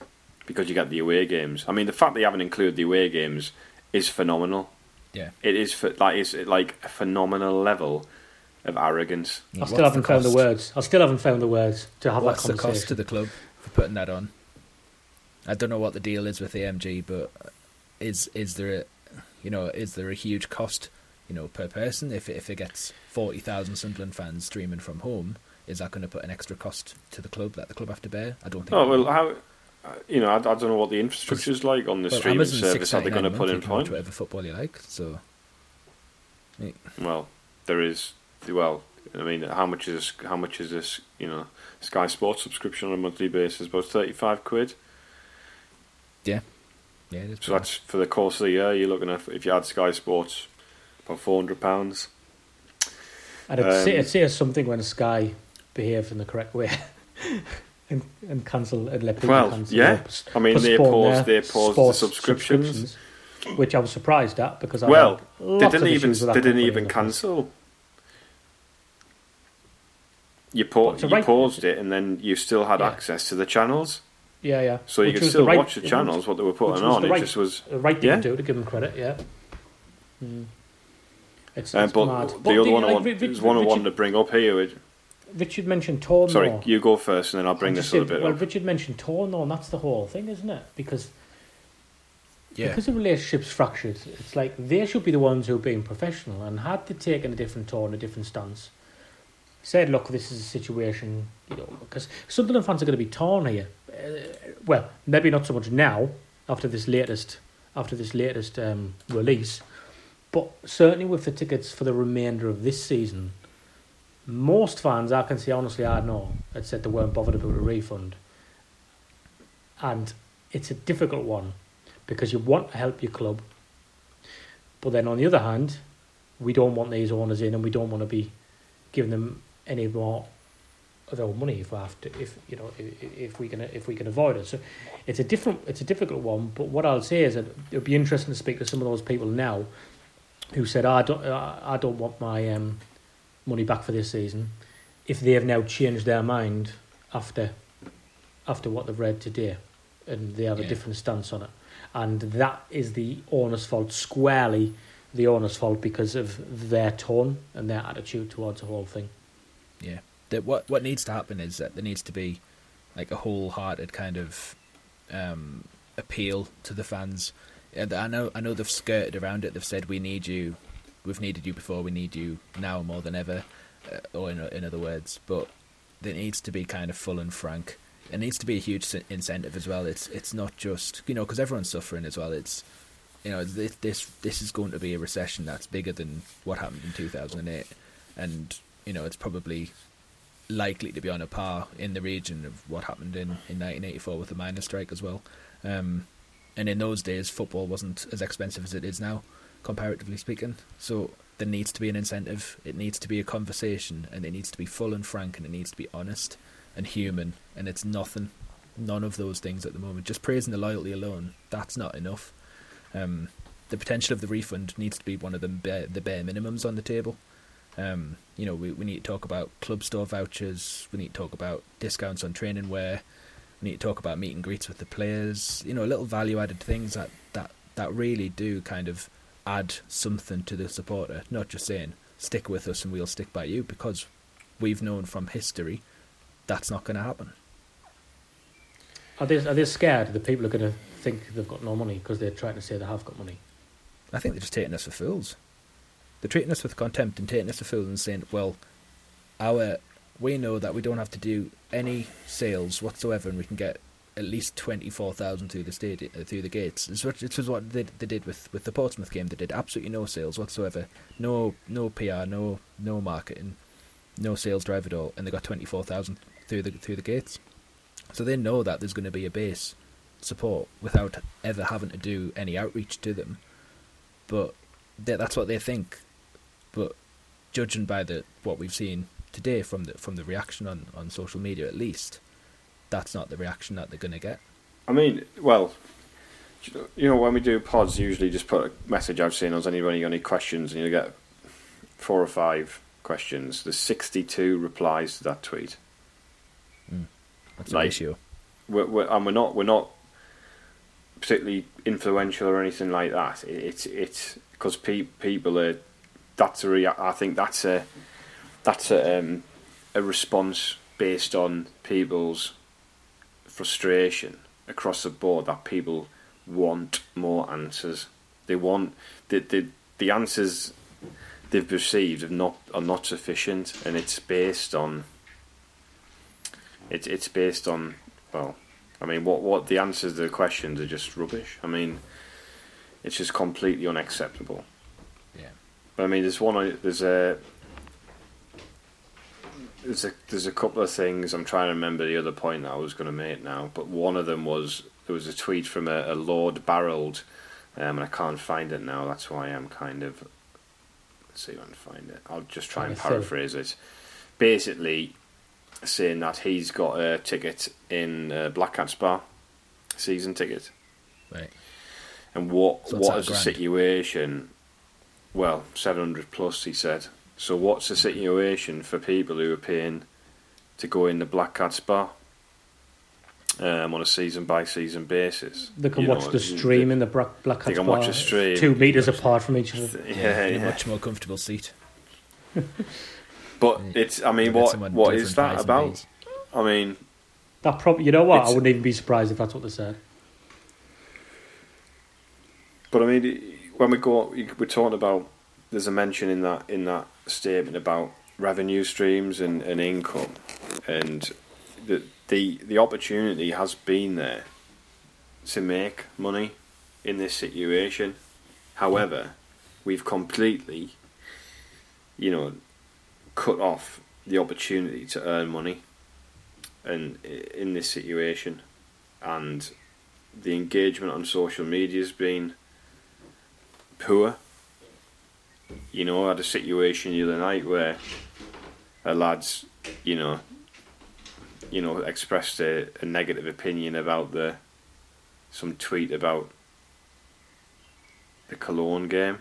Speaker 2: because you get the away games. I mean, the fact that you haven't included the away games is phenomenal.
Speaker 3: Yeah.
Speaker 2: It is for, like it's like a phenomenal level of arrogance.
Speaker 1: I
Speaker 3: What's
Speaker 1: still haven't found the words. I still haven't found the words to have
Speaker 3: What's
Speaker 1: that
Speaker 3: the cost to the club for putting that on? I don't know what the deal is with AMG, but is is there a you know is there a huge cost you know per person if it, if it gets forty thousand Sunderland fans streaming from home? Is that going to put an extra cost to the club that the club have to bear? I don't think.
Speaker 2: Oh well, how uh, you know I, I don't know what the infrastructure is like on the
Speaker 3: Well,
Speaker 2: streaming
Speaker 3: Amazon's
Speaker 2: service Are they're going to put in
Speaker 3: you can watch
Speaker 2: point.
Speaker 3: whatever football you like. So
Speaker 2: Well, there is well. I mean, how much is how much is this? You know, Sky Sports subscription on a monthly basis about thirty five quid.
Speaker 3: yeah, yeah.
Speaker 2: So that's for the course of the year. You're looking at if you add Sky Sports, about four hundred pounds.
Speaker 1: And it'd, say,
Speaker 2: Um,
Speaker 1: it'd say something when Sky behave in the correct way and, and cancel and let people
Speaker 2: Well,
Speaker 1: cancel.
Speaker 2: yeah.
Speaker 1: or p-
Speaker 2: I mean, they paused- they paused the
Speaker 1: sports
Speaker 2: subscriptions.
Speaker 1: which I was surprised at because I
Speaker 2: Well, they didn't even they didn't even cancel. You, pa- you
Speaker 1: right-
Speaker 2: paused it, and then you still had
Speaker 1: Yeah.
Speaker 2: access to the channels,
Speaker 1: Yeah, yeah.
Speaker 2: so you
Speaker 1: Which
Speaker 2: could
Speaker 1: was
Speaker 2: still
Speaker 1: right-
Speaker 2: watch the
Speaker 1: was-
Speaker 2: channels what they were putting on.
Speaker 1: the
Speaker 2: It just was.
Speaker 1: The right thing
Speaker 2: Yeah.
Speaker 1: to do to give them credit. Yeah. Mm. It's,
Speaker 2: Um,
Speaker 1: it's
Speaker 2: but
Speaker 1: mad.
Speaker 2: the other one I
Speaker 1: like,
Speaker 2: want,
Speaker 1: Ri- Ri-
Speaker 2: there's one I wanted to bring up here. Which,
Speaker 1: Richard mentioned tone.
Speaker 2: sorry, you go first, and then I'll bring
Speaker 1: I'm
Speaker 2: this
Speaker 1: just
Speaker 2: other
Speaker 1: saying,
Speaker 2: bit
Speaker 1: Well,
Speaker 2: up.
Speaker 1: Richard mentioned tone though, and that's the whole thing, isn't it? Because
Speaker 3: yeah,
Speaker 1: because the relationship's fractured, it's like they should be the ones who are being professional and had they taken a different tone, a different stance, said, "Look, this is a situation," you know, because Sunderland fans are going to be torn here. Uh, well, maybe not so much now after this latest after this latest um, release, but certainly with the tickets for the remainder of this season, most fans I can say honestly, I know, had said they weren't bothered about a refund. and it's a difficult one because you want to help your club, but then on the other hand, we don't want these owners in, and we don't want to be giving them any more of their money if we have to, if you know, if, if we can if we can avoid it. So it's a different, it's a difficult one. But what I'll say is that it'll be interesting to speak to some of those people now who said, "I don't, I don't want my um, money back for this season." If they have now changed their mind after after what they've read today, and they have a different stance on it, and that is the owner's fault squarely. The owner's fault because of their tone and their attitude towards the whole thing.
Speaker 3: Yeah. That what what needs to happen is that there needs to be like a wholehearted kind of um, appeal to the fans. I know I know they've skirted around it. They've said we need you. We've needed you before. We need you now more than ever. Uh, or in in other words, but there needs to be kind of full and frank. It needs to be a huge incentive as well. It's it's not just you know because everyone's suffering as well. It's you know this this this is going to be a recession that's bigger than what happened in two thousand and eight, and you know it's probably likely to be on a par in the region of what happened in, in 1984 with the miners' strike as well. Um, and in those days, football wasn't as expensive as it is now, comparatively speaking. So there needs to be an incentive. It needs to be a conversation, and it needs to be full and frank, and it needs to be honest and human. And it's nothing, none of those things at the moment. Just praising the loyalty alone, that's not enough. Um, the potential of the refund needs to be one of the bare, the bare minimums on the table. Um, you know, we, we need to talk about club store vouchers. We need to talk about discounts on training wear. Need to talk about meet and greets with the players. You know, little value added things that, that, that really do kind of add something to the supporter. Not just saying stick with us and we'll stick by you because we've known from history that's not going to happen.
Speaker 1: Are they are they scared that people are going to think they've got no money because they're trying to say they have got money?
Speaker 3: I think they're just taking us for fools. They're treating us with contempt and taking us for fools and saying, "Well, our we know that we don't have to do any sales whatsoever, and we can get at least twenty four thousand through the stadium, uh, through the gates." This was, this what they, they did with, with the Portsmouth game. They did absolutely no sales whatsoever, no no PR, no no marketing, no sales drive at all, and they got twenty four thousand through the through the gates. So they know that there's going to be a base support without ever having to do any outreach to them but they, that's what they think. But judging by the what we've seen today from the from the reaction on, on social media, at least, that's not the reaction that they're going to get.
Speaker 2: I mean, well, you know, when we do pods, usually just put a message out saying, "Has anybody got any questions?" And you get four or five questions. There's 62 replies to that tweet. Hmm.
Speaker 3: That's
Speaker 2: Like-
Speaker 3: a ratio.
Speaker 2: we're, we're, and we're not we're not particularly influential or anything like that. It, it's it's because pe- people are that's a rea- I think that's a that's a um, a response based on people's frustration across the board that people want more answers. They want the the, the answers they've received are not are not sufficient, and it's based on it's it's based on well, I mean, what what the answers to the questions are just rubbish. I mean, it's just completely unacceptable.
Speaker 3: Yeah.
Speaker 2: But I mean, there's one. There's a there's a there's a couple of things. I'm trying to remember the other point that I was going to make now. But one of them was there was a tweet from a, a Lord Barreld, um, and I can't find it now. That's why I'm kind of let's see if I can find it. I'll just try and
Speaker 1: Trying to fill.
Speaker 2: paraphrase it. Basically, saying that he's got a ticket in uh, Black Cats Bar, season ticket,
Speaker 3: Right.
Speaker 2: and what
Speaker 3: So
Speaker 2: what is the situation? Well, seven hundred plus, he said. So what's the situation for people who are paying to go in the Black Cats Bar um, on a season by season basis?
Speaker 1: They can
Speaker 2: You
Speaker 1: watch
Speaker 2: know,
Speaker 1: the stream in the Black, Black
Speaker 2: They can
Speaker 1: Spa,
Speaker 2: watch a stream.
Speaker 1: two meters apart from each other.
Speaker 2: Yeah,
Speaker 3: in a
Speaker 2: yeah.
Speaker 3: much more comfortable seat.
Speaker 2: But it's. I mean,
Speaker 3: You'll
Speaker 2: what
Speaker 3: someone
Speaker 2: what
Speaker 3: different
Speaker 2: is that about? I mean,
Speaker 1: That probably, you know what? I wouldn't even be surprised if that's what they said.
Speaker 2: But I mean, when we go, we're talking about. There's a mention in that in that statement about revenue streams and, and income, and the the the opportunity has been there to make money in this situation. However, we've completely, you know, cut off the opportunity to earn money, and in this situation, and the engagement on social media has been poor. You know, I had a situation the other night where a lad's, you know, you know, expressed a, a negative opinion about the some tweet about the Cologne game.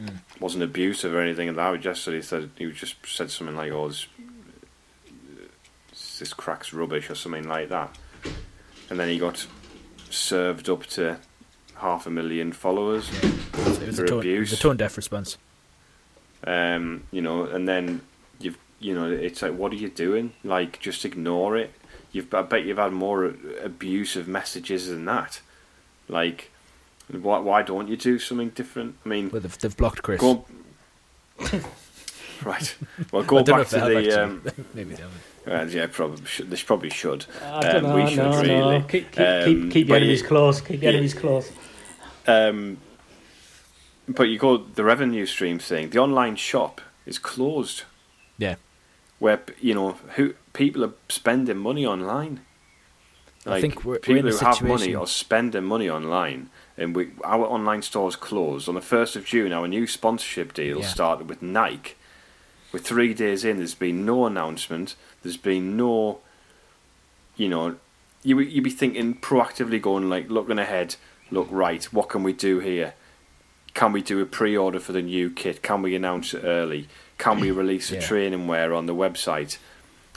Speaker 3: Mm.
Speaker 2: Wasn't abusive or anything like that. Just said he said he just said something like, "Oh, this, this crack's rubbish" or something like that. And then he got served up to half a million followers
Speaker 3: It was
Speaker 2: for
Speaker 3: a tone,
Speaker 2: abuse.
Speaker 3: A tone deaf response.
Speaker 2: Um, you know, and then you've, you know, it's like, what are you doing? Like, just ignore it. You've, I bet you've had more abusive messages than that. Like, why, why don't you do something different? I mean,
Speaker 3: Well, they've, they've blocked Chris.
Speaker 2: go. right. Well, go back to the. Um,
Speaker 3: Maybe they haven't.
Speaker 2: uh, yeah, probably should. They probably should.
Speaker 1: I don't
Speaker 2: Um,
Speaker 1: know.
Speaker 2: we should
Speaker 1: no,
Speaker 2: really.
Speaker 1: no. Keep, keep,
Speaker 2: Um,
Speaker 1: keep, keep your enemies close. Keep your
Speaker 2: yeah.
Speaker 1: enemies close.
Speaker 2: Um, but you go the revenue stream thing. The online shop is closed.
Speaker 3: Yeah.
Speaker 2: Where you know who people are spending money online.
Speaker 3: I think we're- we're
Speaker 2: people
Speaker 3: a
Speaker 2: who have money
Speaker 3: situation-
Speaker 2: are spending money online, and we our online stores closed on the first of June. Our new sponsorship deal
Speaker 3: Yeah.
Speaker 2: started with Nike. We're three days in. There's been no announcement. There's been no, you know, you you be thinking proactively, going like looking ahead. Look right. What can we do here? Can we do a pre-order for the new kit? Can we announce it early? Can we release a
Speaker 3: Yeah.
Speaker 2: training wear on the website?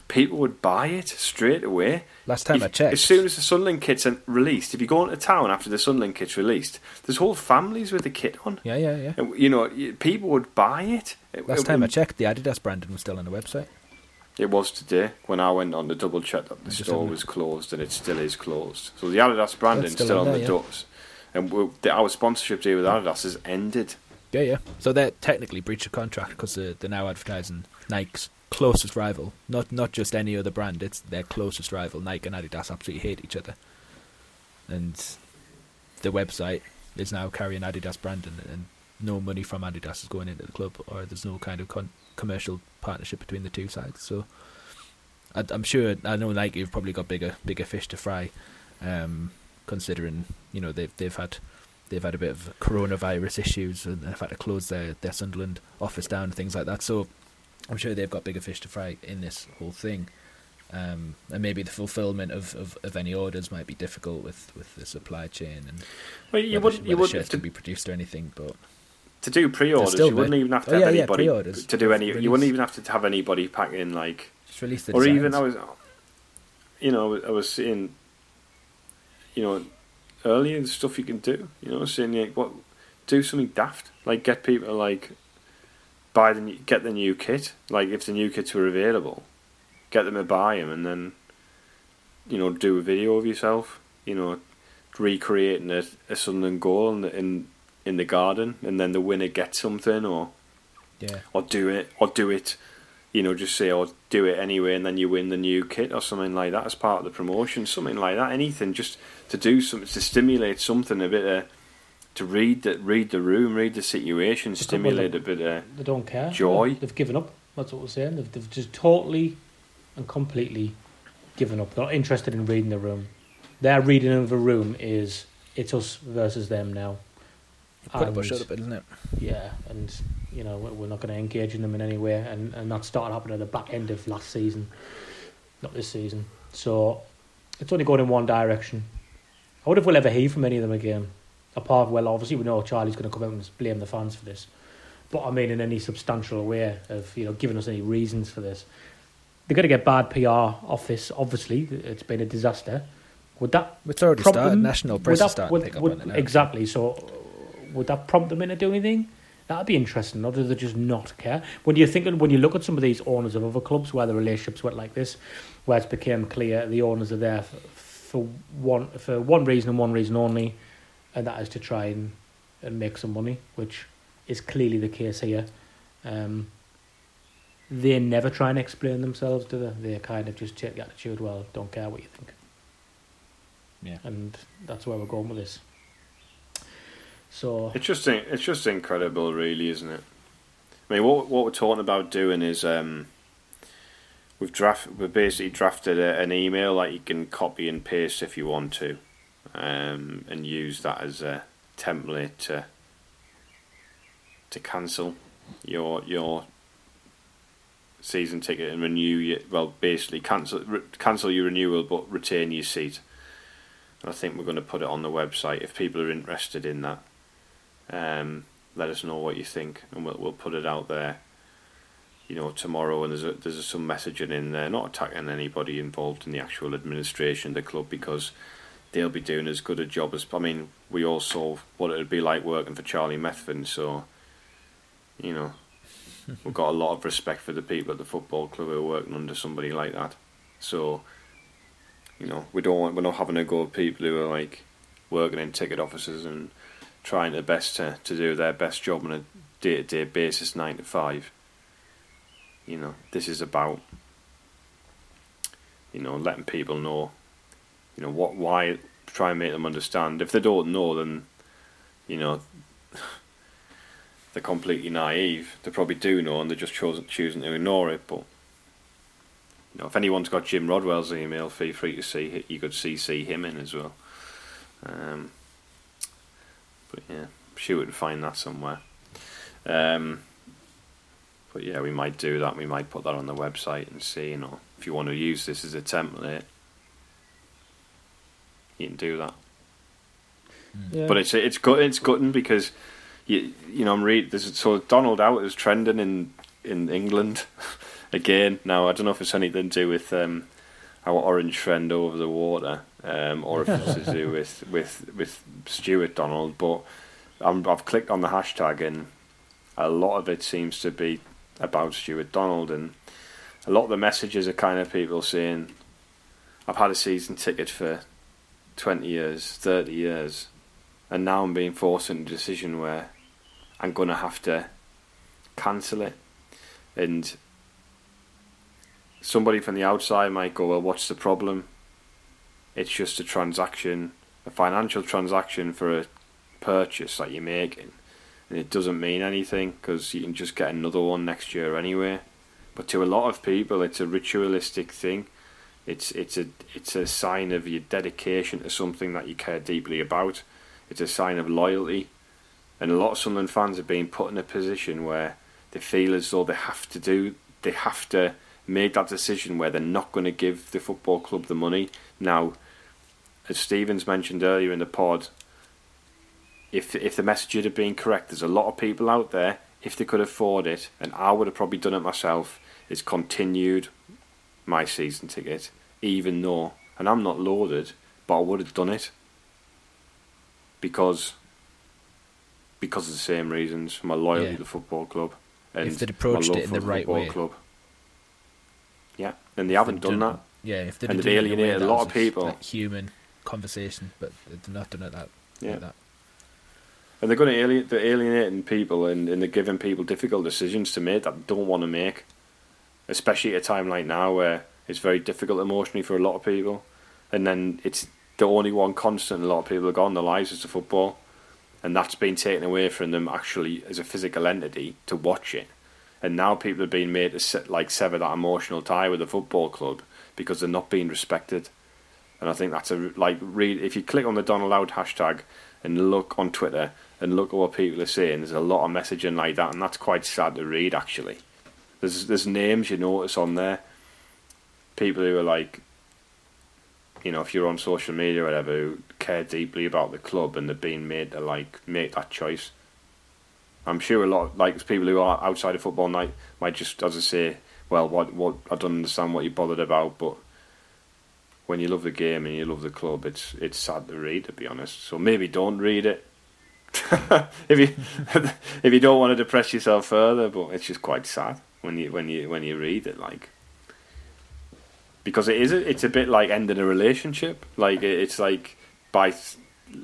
Speaker 2: People would buy it straight away.
Speaker 3: Last time
Speaker 2: If-
Speaker 3: I checked,
Speaker 2: As soon as the Sunlink kit's are released, if you go into town after the Sunlink kit's released, there's whole families with the kit on.
Speaker 3: yeah, yeah, yeah.
Speaker 2: And, you know, people would buy it. It-
Speaker 3: Last
Speaker 2: it-
Speaker 3: time I checked, the Adidas branding was still on the website.
Speaker 2: It was today when I went on to double check that the store was closed and it still is closed. So the Adidas branding
Speaker 3: still
Speaker 2: still,
Speaker 3: on
Speaker 2: on
Speaker 3: there,
Speaker 2: the
Speaker 3: yeah.
Speaker 2: doors. And our sponsorship deal with Adidas has ended.
Speaker 3: Yeah, yeah. So they're technically breach of contract because they're, they're now advertising Nike's closest rival, not not just any other brand. It's their closest rival. Nike and Adidas absolutely hate each other, and the website is now carrying Adidas branding, and no money from Adidas is going into the club, or there's no kind of con- commercial partnership between the two sides. So I, I'm sure I know Nike have probably got bigger bigger fish to fry, um, considering you know they've they've had they've had a bit of coronavirus issues and they've had to close their, their Sunderland office down and things like that. So I'm sure they've got bigger fish to fry in this whole thing. Um, and maybe the fulfillment of, of, of any orders might be difficult with, with the supply chain and
Speaker 2: Well, you
Speaker 3: whether,
Speaker 2: wouldn't, you
Speaker 3: whether
Speaker 2: wouldn't
Speaker 3: shirts
Speaker 2: to,
Speaker 3: can be produced or anything. But
Speaker 2: to do pre-orders. You wouldn't even have to
Speaker 3: Oh,
Speaker 2: have
Speaker 3: yeah, yeah,
Speaker 2: anybody
Speaker 3: pre-orders.
Speaker 2: to do any. You wouldn't even have to have anybody packing like
Speaker 3: just release the
Speaker 2: or even. I was, you know, I was seeing, you know, earlier the stuff you can do. You know, saying like, what, do something daft, like get people like buy the new, get the new kit. Like if the new kits were available, get them to buy them, and then, you know, do a video of yourself. You know, recreating a, a Sunderland goal in the, in in the garden, and then the winner gets something, or
Speaker 3: yeah.
Speaker 2: or do it or do it you know just say or do it anyway and then you win the new kit or something like that as part of the promotion something like that anything just to do something to stimulate something a bit of to read the read the room read the situation
Speaker 1: Just
Speaker 2: stimulate a bit of
Speaker 1: They don't care.
Speaker 2: Joy.
Speaker 1: They've given up. That's what we're saying. They've, they've just totally and completely given up. They're not interested in reading the room. Their reading of the room is it's us versus them now.
Speaker 3: Put
Speaker 1: And-
Speaker 3: shut up, isn't it?
Speaker 1: Yeah, and you know we're not going to engage in them in any way, and and that started happening at the back end of last season, not this season. So it's only going in one direction. I wonder if we'll ever hear from any of them again. Apart, well, obviously we know Charlie's going to come out and blame the fans for this, but I mean in any substantial way of you know giving us any reasons for this. They're going to get bad PR off this. Obviously, it's been a disaster. Would that
Speaker 3: It's already
Speaker 1: prompt
Speaker 3: started. National press
Speaker 1: that-
Speaker 3: is starting
Speaker 1: would-
Speaker 3: to pick up
Speaker 1: would-
Speaker 3: on it now.
Speaker 1: Exactly. So, would that prompt them into doing anything? That'd be interesting. Or do they just not care? When you're thinking, when you look at some of these owners of other clubs where the relationships went like this, where it's became clear the owners are there for, for one for one reason and one reason only, and that is to try and, and make some money, which is clearly the case here. Um, they never try and explain themselves, do they? They kind of just take the attitude, well, don't care what you think.
Speaker 3: Yeah.
Speaker 1: And that's where we're going with this. So
Speaker 2: it's just it's just incredible really isn't it I mean what what we're talking about doing is um we've draft we basically drafted a, an email that you can copy and paste if you want to, um, and use that as a template to to cancel your your season ticket and renew your well basically cancel re, cancel your renewal but retain your seat. And I think we're going to put it on the website if people are interested in that. Um, let us know what you think, and we'll we'll put it out there. You know, tomorrow, and there's a, there's some messaging in there, not attacking anybody involved in the actual administration of the club because they'll be doing as good a job as. I mean, we all saw what it would be like working for Charlie Methven, so you know, we've got a lot of respect for the people at the football club who are working under somebody like that. So, you know, we don't want, we're not having a go at people who are like working in ticket offices and trying their best to, to do their best job on a day to day basis, nine to five. You know, this is about, you know, letting people know, you know, what, why, try and make them understand. If they don't know, then, you know, they're completely naive. They probably do know, and they're just choosing choosing to ignore it. But you know, if anyone's got Jim Rodwell's email, feel free to see you could CC him in as well. Um, but yeah, I'm sure we would find that somewhere. Um, but yeah, we might do that. We might put that on the website and see. You know, if you want to use this as a template, you can do that.
Speaker 1: Yeah.
Speaker 2: But it's it's good. It's gutting because you you know I'm read there's so Donald out is trending in in England again. Now I don't know if it's anything to do with um, our orange friend over the water, um, or if it's to do with with with Stuart Donald. But I'm, I've clicked on the hashtag and a lot of it seems to be about Stuart Donald, and a lot of the messages are kind of people saying, "I've had a season ticket for twenty years, thirty years." And now I'm being forced into a decision where I'm going to have to cancel it. And somebody from the outside might go, well, what's the problem? It's just a transaction, a financial transaction for a purchase that you're making. And it doesn't mean anything because you can just get another one next year anyway. But to a lot of people, it's a ritualistic thing. It's it's a it's a sign of your dedication to something that you care deeply about. It's a sign of loyalty and a lot of Sunderland fans have been put in a position where they feel as though they have to do, they have to make that decision where they're not going to give the football club the money. Now, as Stevens mentioned earlier in the pod, if if the message had been correct, there's a lot of people out there, if they could afford it, and I would have probably done it myself, is continued my season ticket, even though, and I'm not loaded, but I would have done it because because of the same reasons, my loyalty
Speaker 3: Yeah.
Speaker 2: to the football club and
Speaker 3: If they'd
Speaker 2: my love
Speaker 3: it in
Speaker 2: for
Speaker 3: the right
Speaker 2: football
Speaker 3: way.
Speaker 2: Club. Yeah, and they haven't done that.
Speaker 3: Yeah, if they'd
Speaker 2: And
Speaker 3: have
Speaker 2: they've
Speaker 3: done it in a
Speaker 2: alienated a lot of people.
Speaker 3: like human conversation, but they've not done it that.
Speaker 2: Yeah.
Speaker 3: Like that.
Speaker 2: And they're going to alienate, they're alienating people and, and they're giving people difficult decisions to make that they don't want to make. Especially at a time like now where it's very difficult emotionally for a lot of people. And then it's the only one constant a lot of people have got in their lives is the football. And that's been taken away from them actually as a physical entity to watch it. And now people are being made to like sever that emotional tie with the football club because they're not being respected. And I think that's a like read if you click on the Donald Out hashtag and look on Twitter and look at what people are saying, there's a lot of messaging like that, and that's quite sad to read actually. There's there's names you notice on there, people who are like, you know, if you're on social media or whatever, who care deeply about the club and they're being made to like make that choice. I'm sure a lot of, like people who are outside of football might might just, as I say, well, what what I don't understand what you're bothered about, but when you love the game and you love the club, it's it's sad to read, to be honest. So maybe don't read it if you if you don't want to depress yourself further. But it's just quite sad when you when you when you read it, like because it is it's a bit like ending a relationship. Like it's like by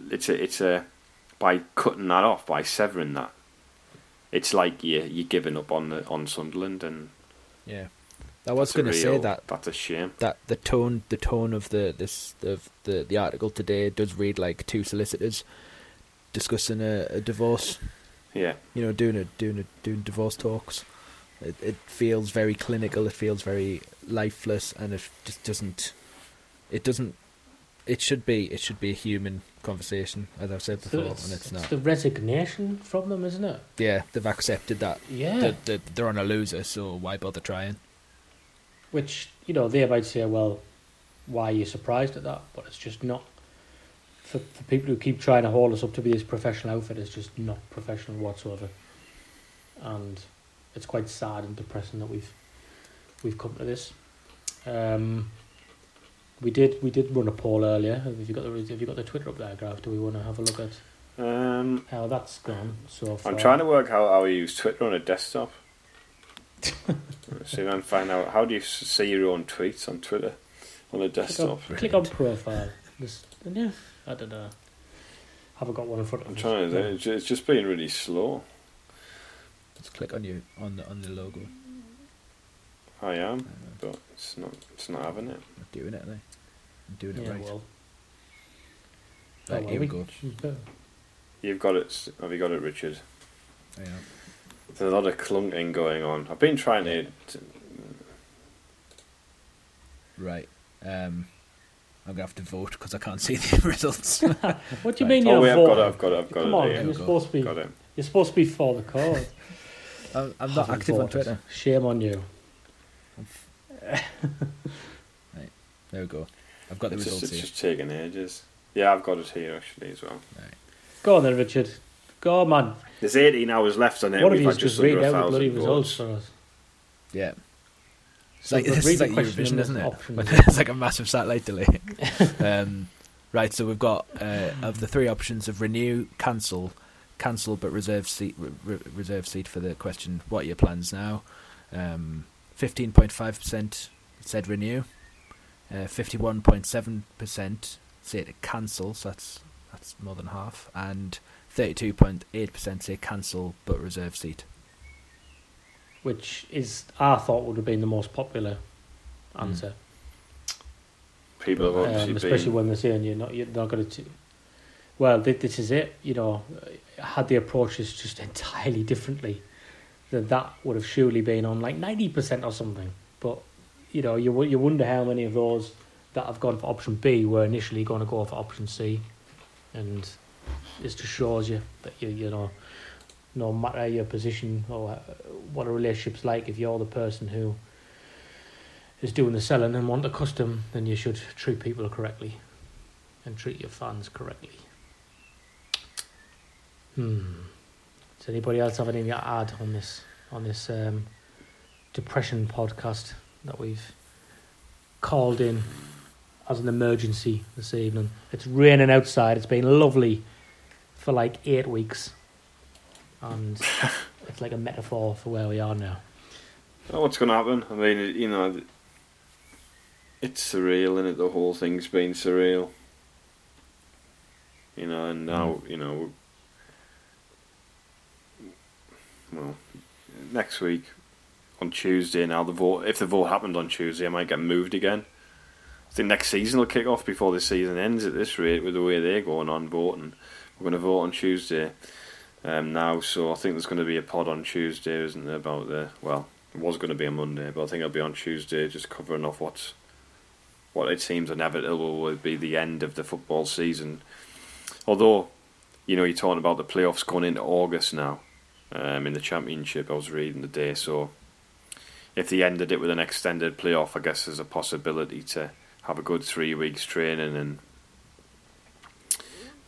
Speaker 2: it's a it's a by cutting that off by severing that. It's like you you're giving up on the on Sunderland, and
Speaker 3: Yeah, I was going to say that
Speaker 2: that's a shame.
Speaker 3: that the tone the tone of the this of the the article today does read like two solicitors discussing a, a divorce.
Speaker 2: Yeah,
Speaker 3: You know, doing a doing a doing divorce talks. It it feels very clinical. It feels very lifeless, and it just doesn't. It doesn't. It should be. It should be a human conversation, as I've said
Speaker 1: So
Speaker 3: before,
Speaker 1: it's,
Speaker 3: and it's,
Speaker 1: it's
Speaker 3: not.
Speaker 1: the resignation from them, isn't it?
Speaker 3: yeah, they've accepted that
Speaker 1: Yeah.
Speaker 3: that, that they're on a loser, so why bother trying?
Speaker 1: Which you know they might say, well, why are you surprised at that? But it's just not. For, for people who keep trying to hold us up to be this professional outfit, it's just not professional whatsoever. And it's quite sad and depressing that we've we've come to this. Um, we did we did run a poll earlier. Have you got the have you got the Twitter up there, Graf? Do we want to have a look at
Speaker 2: Um,
Speaker 1: how that's gone so far?
Speaker 2: I'm trying to work out how you use Twitter on a desktop. See if I can find out how do you see your own tweets on Twitter on a
Speaker 1: click on,
Speaker 2: desktop.
Speaker 1: click on profile. This, yeah, I don't know. Haven't got one in front of me.
Speaker 2: I'm
Speaker 1: me.
Speaker 2: trying to. It's it's just being really slow.
Speaker 3: Just click on you on the on the logo.
Speaker 2: I am,
Speaker 3: Uh,
Speaker 2: but it's not. It's not having it.
Speaker 3: I'm doing it, now. I'm doing it
Speaker 1: Yeah,
Speaker 3: right.
Speaker 1: well.
Speaker 3: Right,
Speaker 1: oh, well,
Speaker 3: here we go.
Speaker 2: You've got it. Have you got it, Richard?
Speaker 3: I am.
Speaker 2: There's a lot of clunking going on. I've been trying to. to
Speaker 3: Right. Um, I'm gonna have to vote because I can't see the results.
Speaker 1: What do you
Speaker 3: Right.
Speaker 1: mean you're
Speaker 2: oh I've got it. I've got it. I've got
Speaker 1: Come
Speaker 2: it.
Speaker 1: on,
Speaker 2: here.
Speaker 1: You're supposed to be.
Speaker 2: Got it.
Speaker 1: You're supposed to be for the cause.
Speaker 3: I'm, I'm not
Speaker 1: Haven't
Speaker 3: active on. Twitter.
Speaker 1: Shame on you.
Speaker 3: Right, there we go. I've got the
Speaker 2: It's just,
Speaker 3: results
Speaker 2: it's
Speaker 3: here.
Speaker 2: just taking ages. Yeah, I've got it here actually as well.
Speaker 1: Go on then, Richard. Go on, man.
Speaker 2: There's 18 hours left on it.
Speaker 1: One of
Speaker 2: We've
Speaker 1: you just
Speaker 2: just
Speaker 1: read out the bloody
Speaker 2: thousand
Speaker 1: results for us.
Speaker 3: Yeah. It's
Speaker 1: So
Speaker 3: like, this is like Eurovision, isn't it? it's like a massive satellite delay. um, right, so we've got uh, of the three options of renew, cancel, cancel, but reserve seat, re- re- reserve seat for the question. What are your plans now? Um, Fifteen point five percent said renew. Uh, Fifty-one point seven percent said cancel. So that's that's more than half, and thirty-two point eight percent say cancel but reserve seat.
Speaker 1: Which is, I thought, would have been the most popular answer.
Speaker 2: People have obviously
Speaker 1: um, especially
Speaker 2: been.
Speaker 1: when they're saying you're not, you're not going to. Well, this is it. You know, had they approached this just entirely differently, then that would have surely been on like ninety percent or something. But you know, you you wonder how many of those that have gone for option B were initially going to go for option C, and this just shows you that you you know, no matter your position or what a relationship's like, if you're the person who is doing the selling and want a custom, then you should treat people correctly and treat your fans correctly. Hmm. Does anybody else have anything to add on this on this um, depression podcast that we've called in as an emergency this evening? It's raining outside. It's been lovely for like eight weeks, and it's like a metaphor for where we are now.
Speaker 2: Oh, what's going to happen? I mean, you know, it's surreal, and it? The whole thing's been surreal. You know, and now, mm. you know, well, next week on Tuesday. Now the vote, if the vote happened on Tuesday, I might get moved again. I think next season will kick off before the season ends. At this rate, with the way they're going on voting, we're going to vote on Tuesday um, now. So I think there's going to be a pod on Tuesday, isn't there? About the well, it was going to be on Monday, but I think it'll be on Tuesday, just covering off what's what it seems inevitable will be the end of the football season. Although, you know, you're talking about the playoffs going into August now um, in the championship. I was reading the day, so if they ended it with an extended playoff, I guess there's a possibility to have a good three weeks training and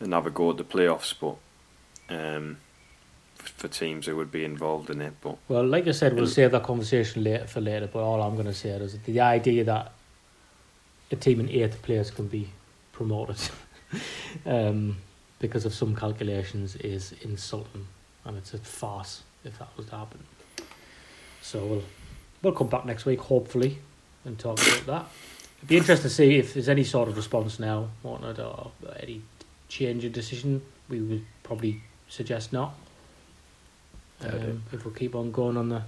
Speaker 2: and have a go at the playoffs. But um, for teams who would be involved in it, but
Speaker 1: Well, like I said, we'll
Speaker 2: It'll-
Speaker 1: save that conversation later for later. But all I'm going to say is the idea that a team in eighth place can be promoted um, because of some calculations is insulting, and it's a farce if that was to happen. So we'll we'll come back next week, hopefully, and talk about that. It'd be interesting to see if there's any sort of response now, whatnot, or any change of decision. We would probably suggest not. Um, if we keep on going on the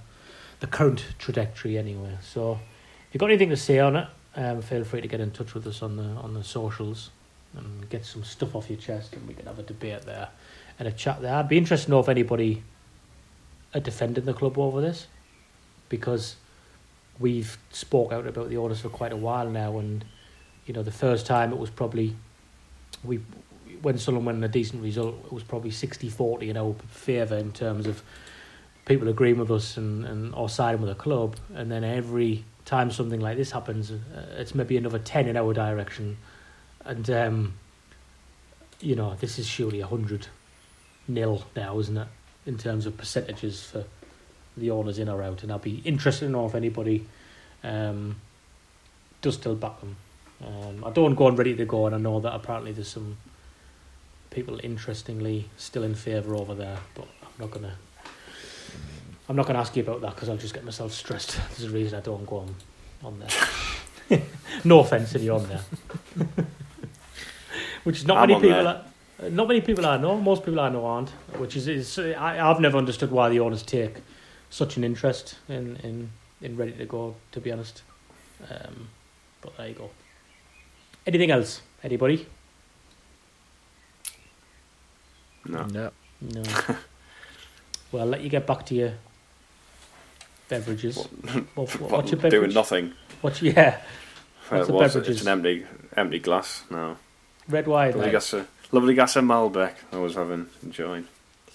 Speaker 1: the current trajectory anyway. So if you've got anything to say on it, um, feel free to get in touch with us on the on the socials and get some stuff off your chest and we can have a debate there and a chat there. I'd be interested to know if anybody are defending the club over this because we've spoke out about the orders for quite a while now, and you know the first time it was probably we when Sunderland won a decent result, it was probably 60-40 in our favour in terms of people agreeing with us and, and or siding with the club, and then every time something like this happens, uh, it's maybe another ten in our direction, and um, you know this is surely a hundred nil now, isn't it? In terms of percentages for the owners in or out, and I'll be interested to know if anybody um, does still back them. Um, I don't go on ready to go, and I know that apparently there's some people interestingly still in favour over there, but I'm not gonna. I'm not gonna ask you about that because I'll just get myself stressed. There's a reason I don't go on on there. no offence if you're on there, which is not
Speaker 2: I'm
Speaker 1: many people. Are, not many people I know. Most people I know aren't, which is, is I, I've never understood why the owners take such an interest in in in ready to go. To be honest, um, but there you go. Anything else? Anybody?
Speaker 2: No.
Speaker 3: No.
Speaker 1: No. well, I'll let you get back to your beverages. What, what,
Speaker 2: What,
Speaker 1: what's your beverage?
Speaker 2: doing nothing.
Speaker 1: What's yeah?
Speaker 2: Well,
Speaker 1: What's
Speaker 2: it
Speaker 1: the
Speaker 2: was,
Speaker 1: beverages?
Speaker 2: it's an empty empty glass now.
Speaker 1: Red wine.
Speaker 2: Lovely
Speaker 1: Like.
Speaker 2: glass of, lovely glass of Malbec I was having, enjoying.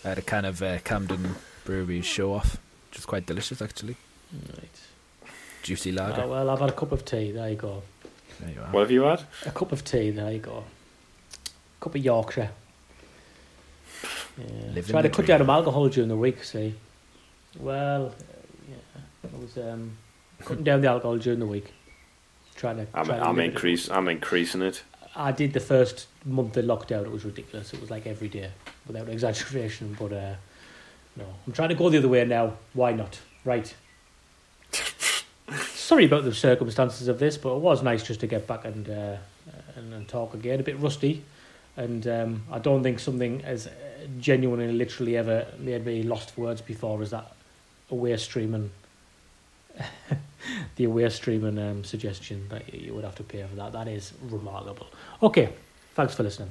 Speaker 3: I had a kind of uh, Camden Brewery show off, which was quite delicious actually.
Speaker 1: Right.
Speaker 3: Juicy lager.
Speaker 1: Oh, well, I've had a cup of tea. There you go.
Speaker 3: There you are.
Speaker 2: What have you had?
Speaker 1: A cup of tea. There you go. A cup of Yorkshire. Yeah. Trying to cut down on alcohol during the week. See. Well, yeah. I was um, cutting down the alcohol during the week. Trying to.
Speaker 2: I'm,
Speaker 1: trying
Speaker 2: I'm
Speaker 1: it.
Speaker 2: I'm increasing it.
Speaker 1: I did the first month in lockdown. It was ridiculous. It was like every day, without exaggeration. But uh, no, I'm trying to go the other way now. Why not? Right. Sorry about the circumstances of this, but it was nice just to get back and uh, and, and talk again. A bit rusty, and um, I don't think something as genuinely, literally ever made me lost for words before is that away stream and the away stream and um, suggestion that you would have to pay for that. That is remarkable. Okay, thanks for listening.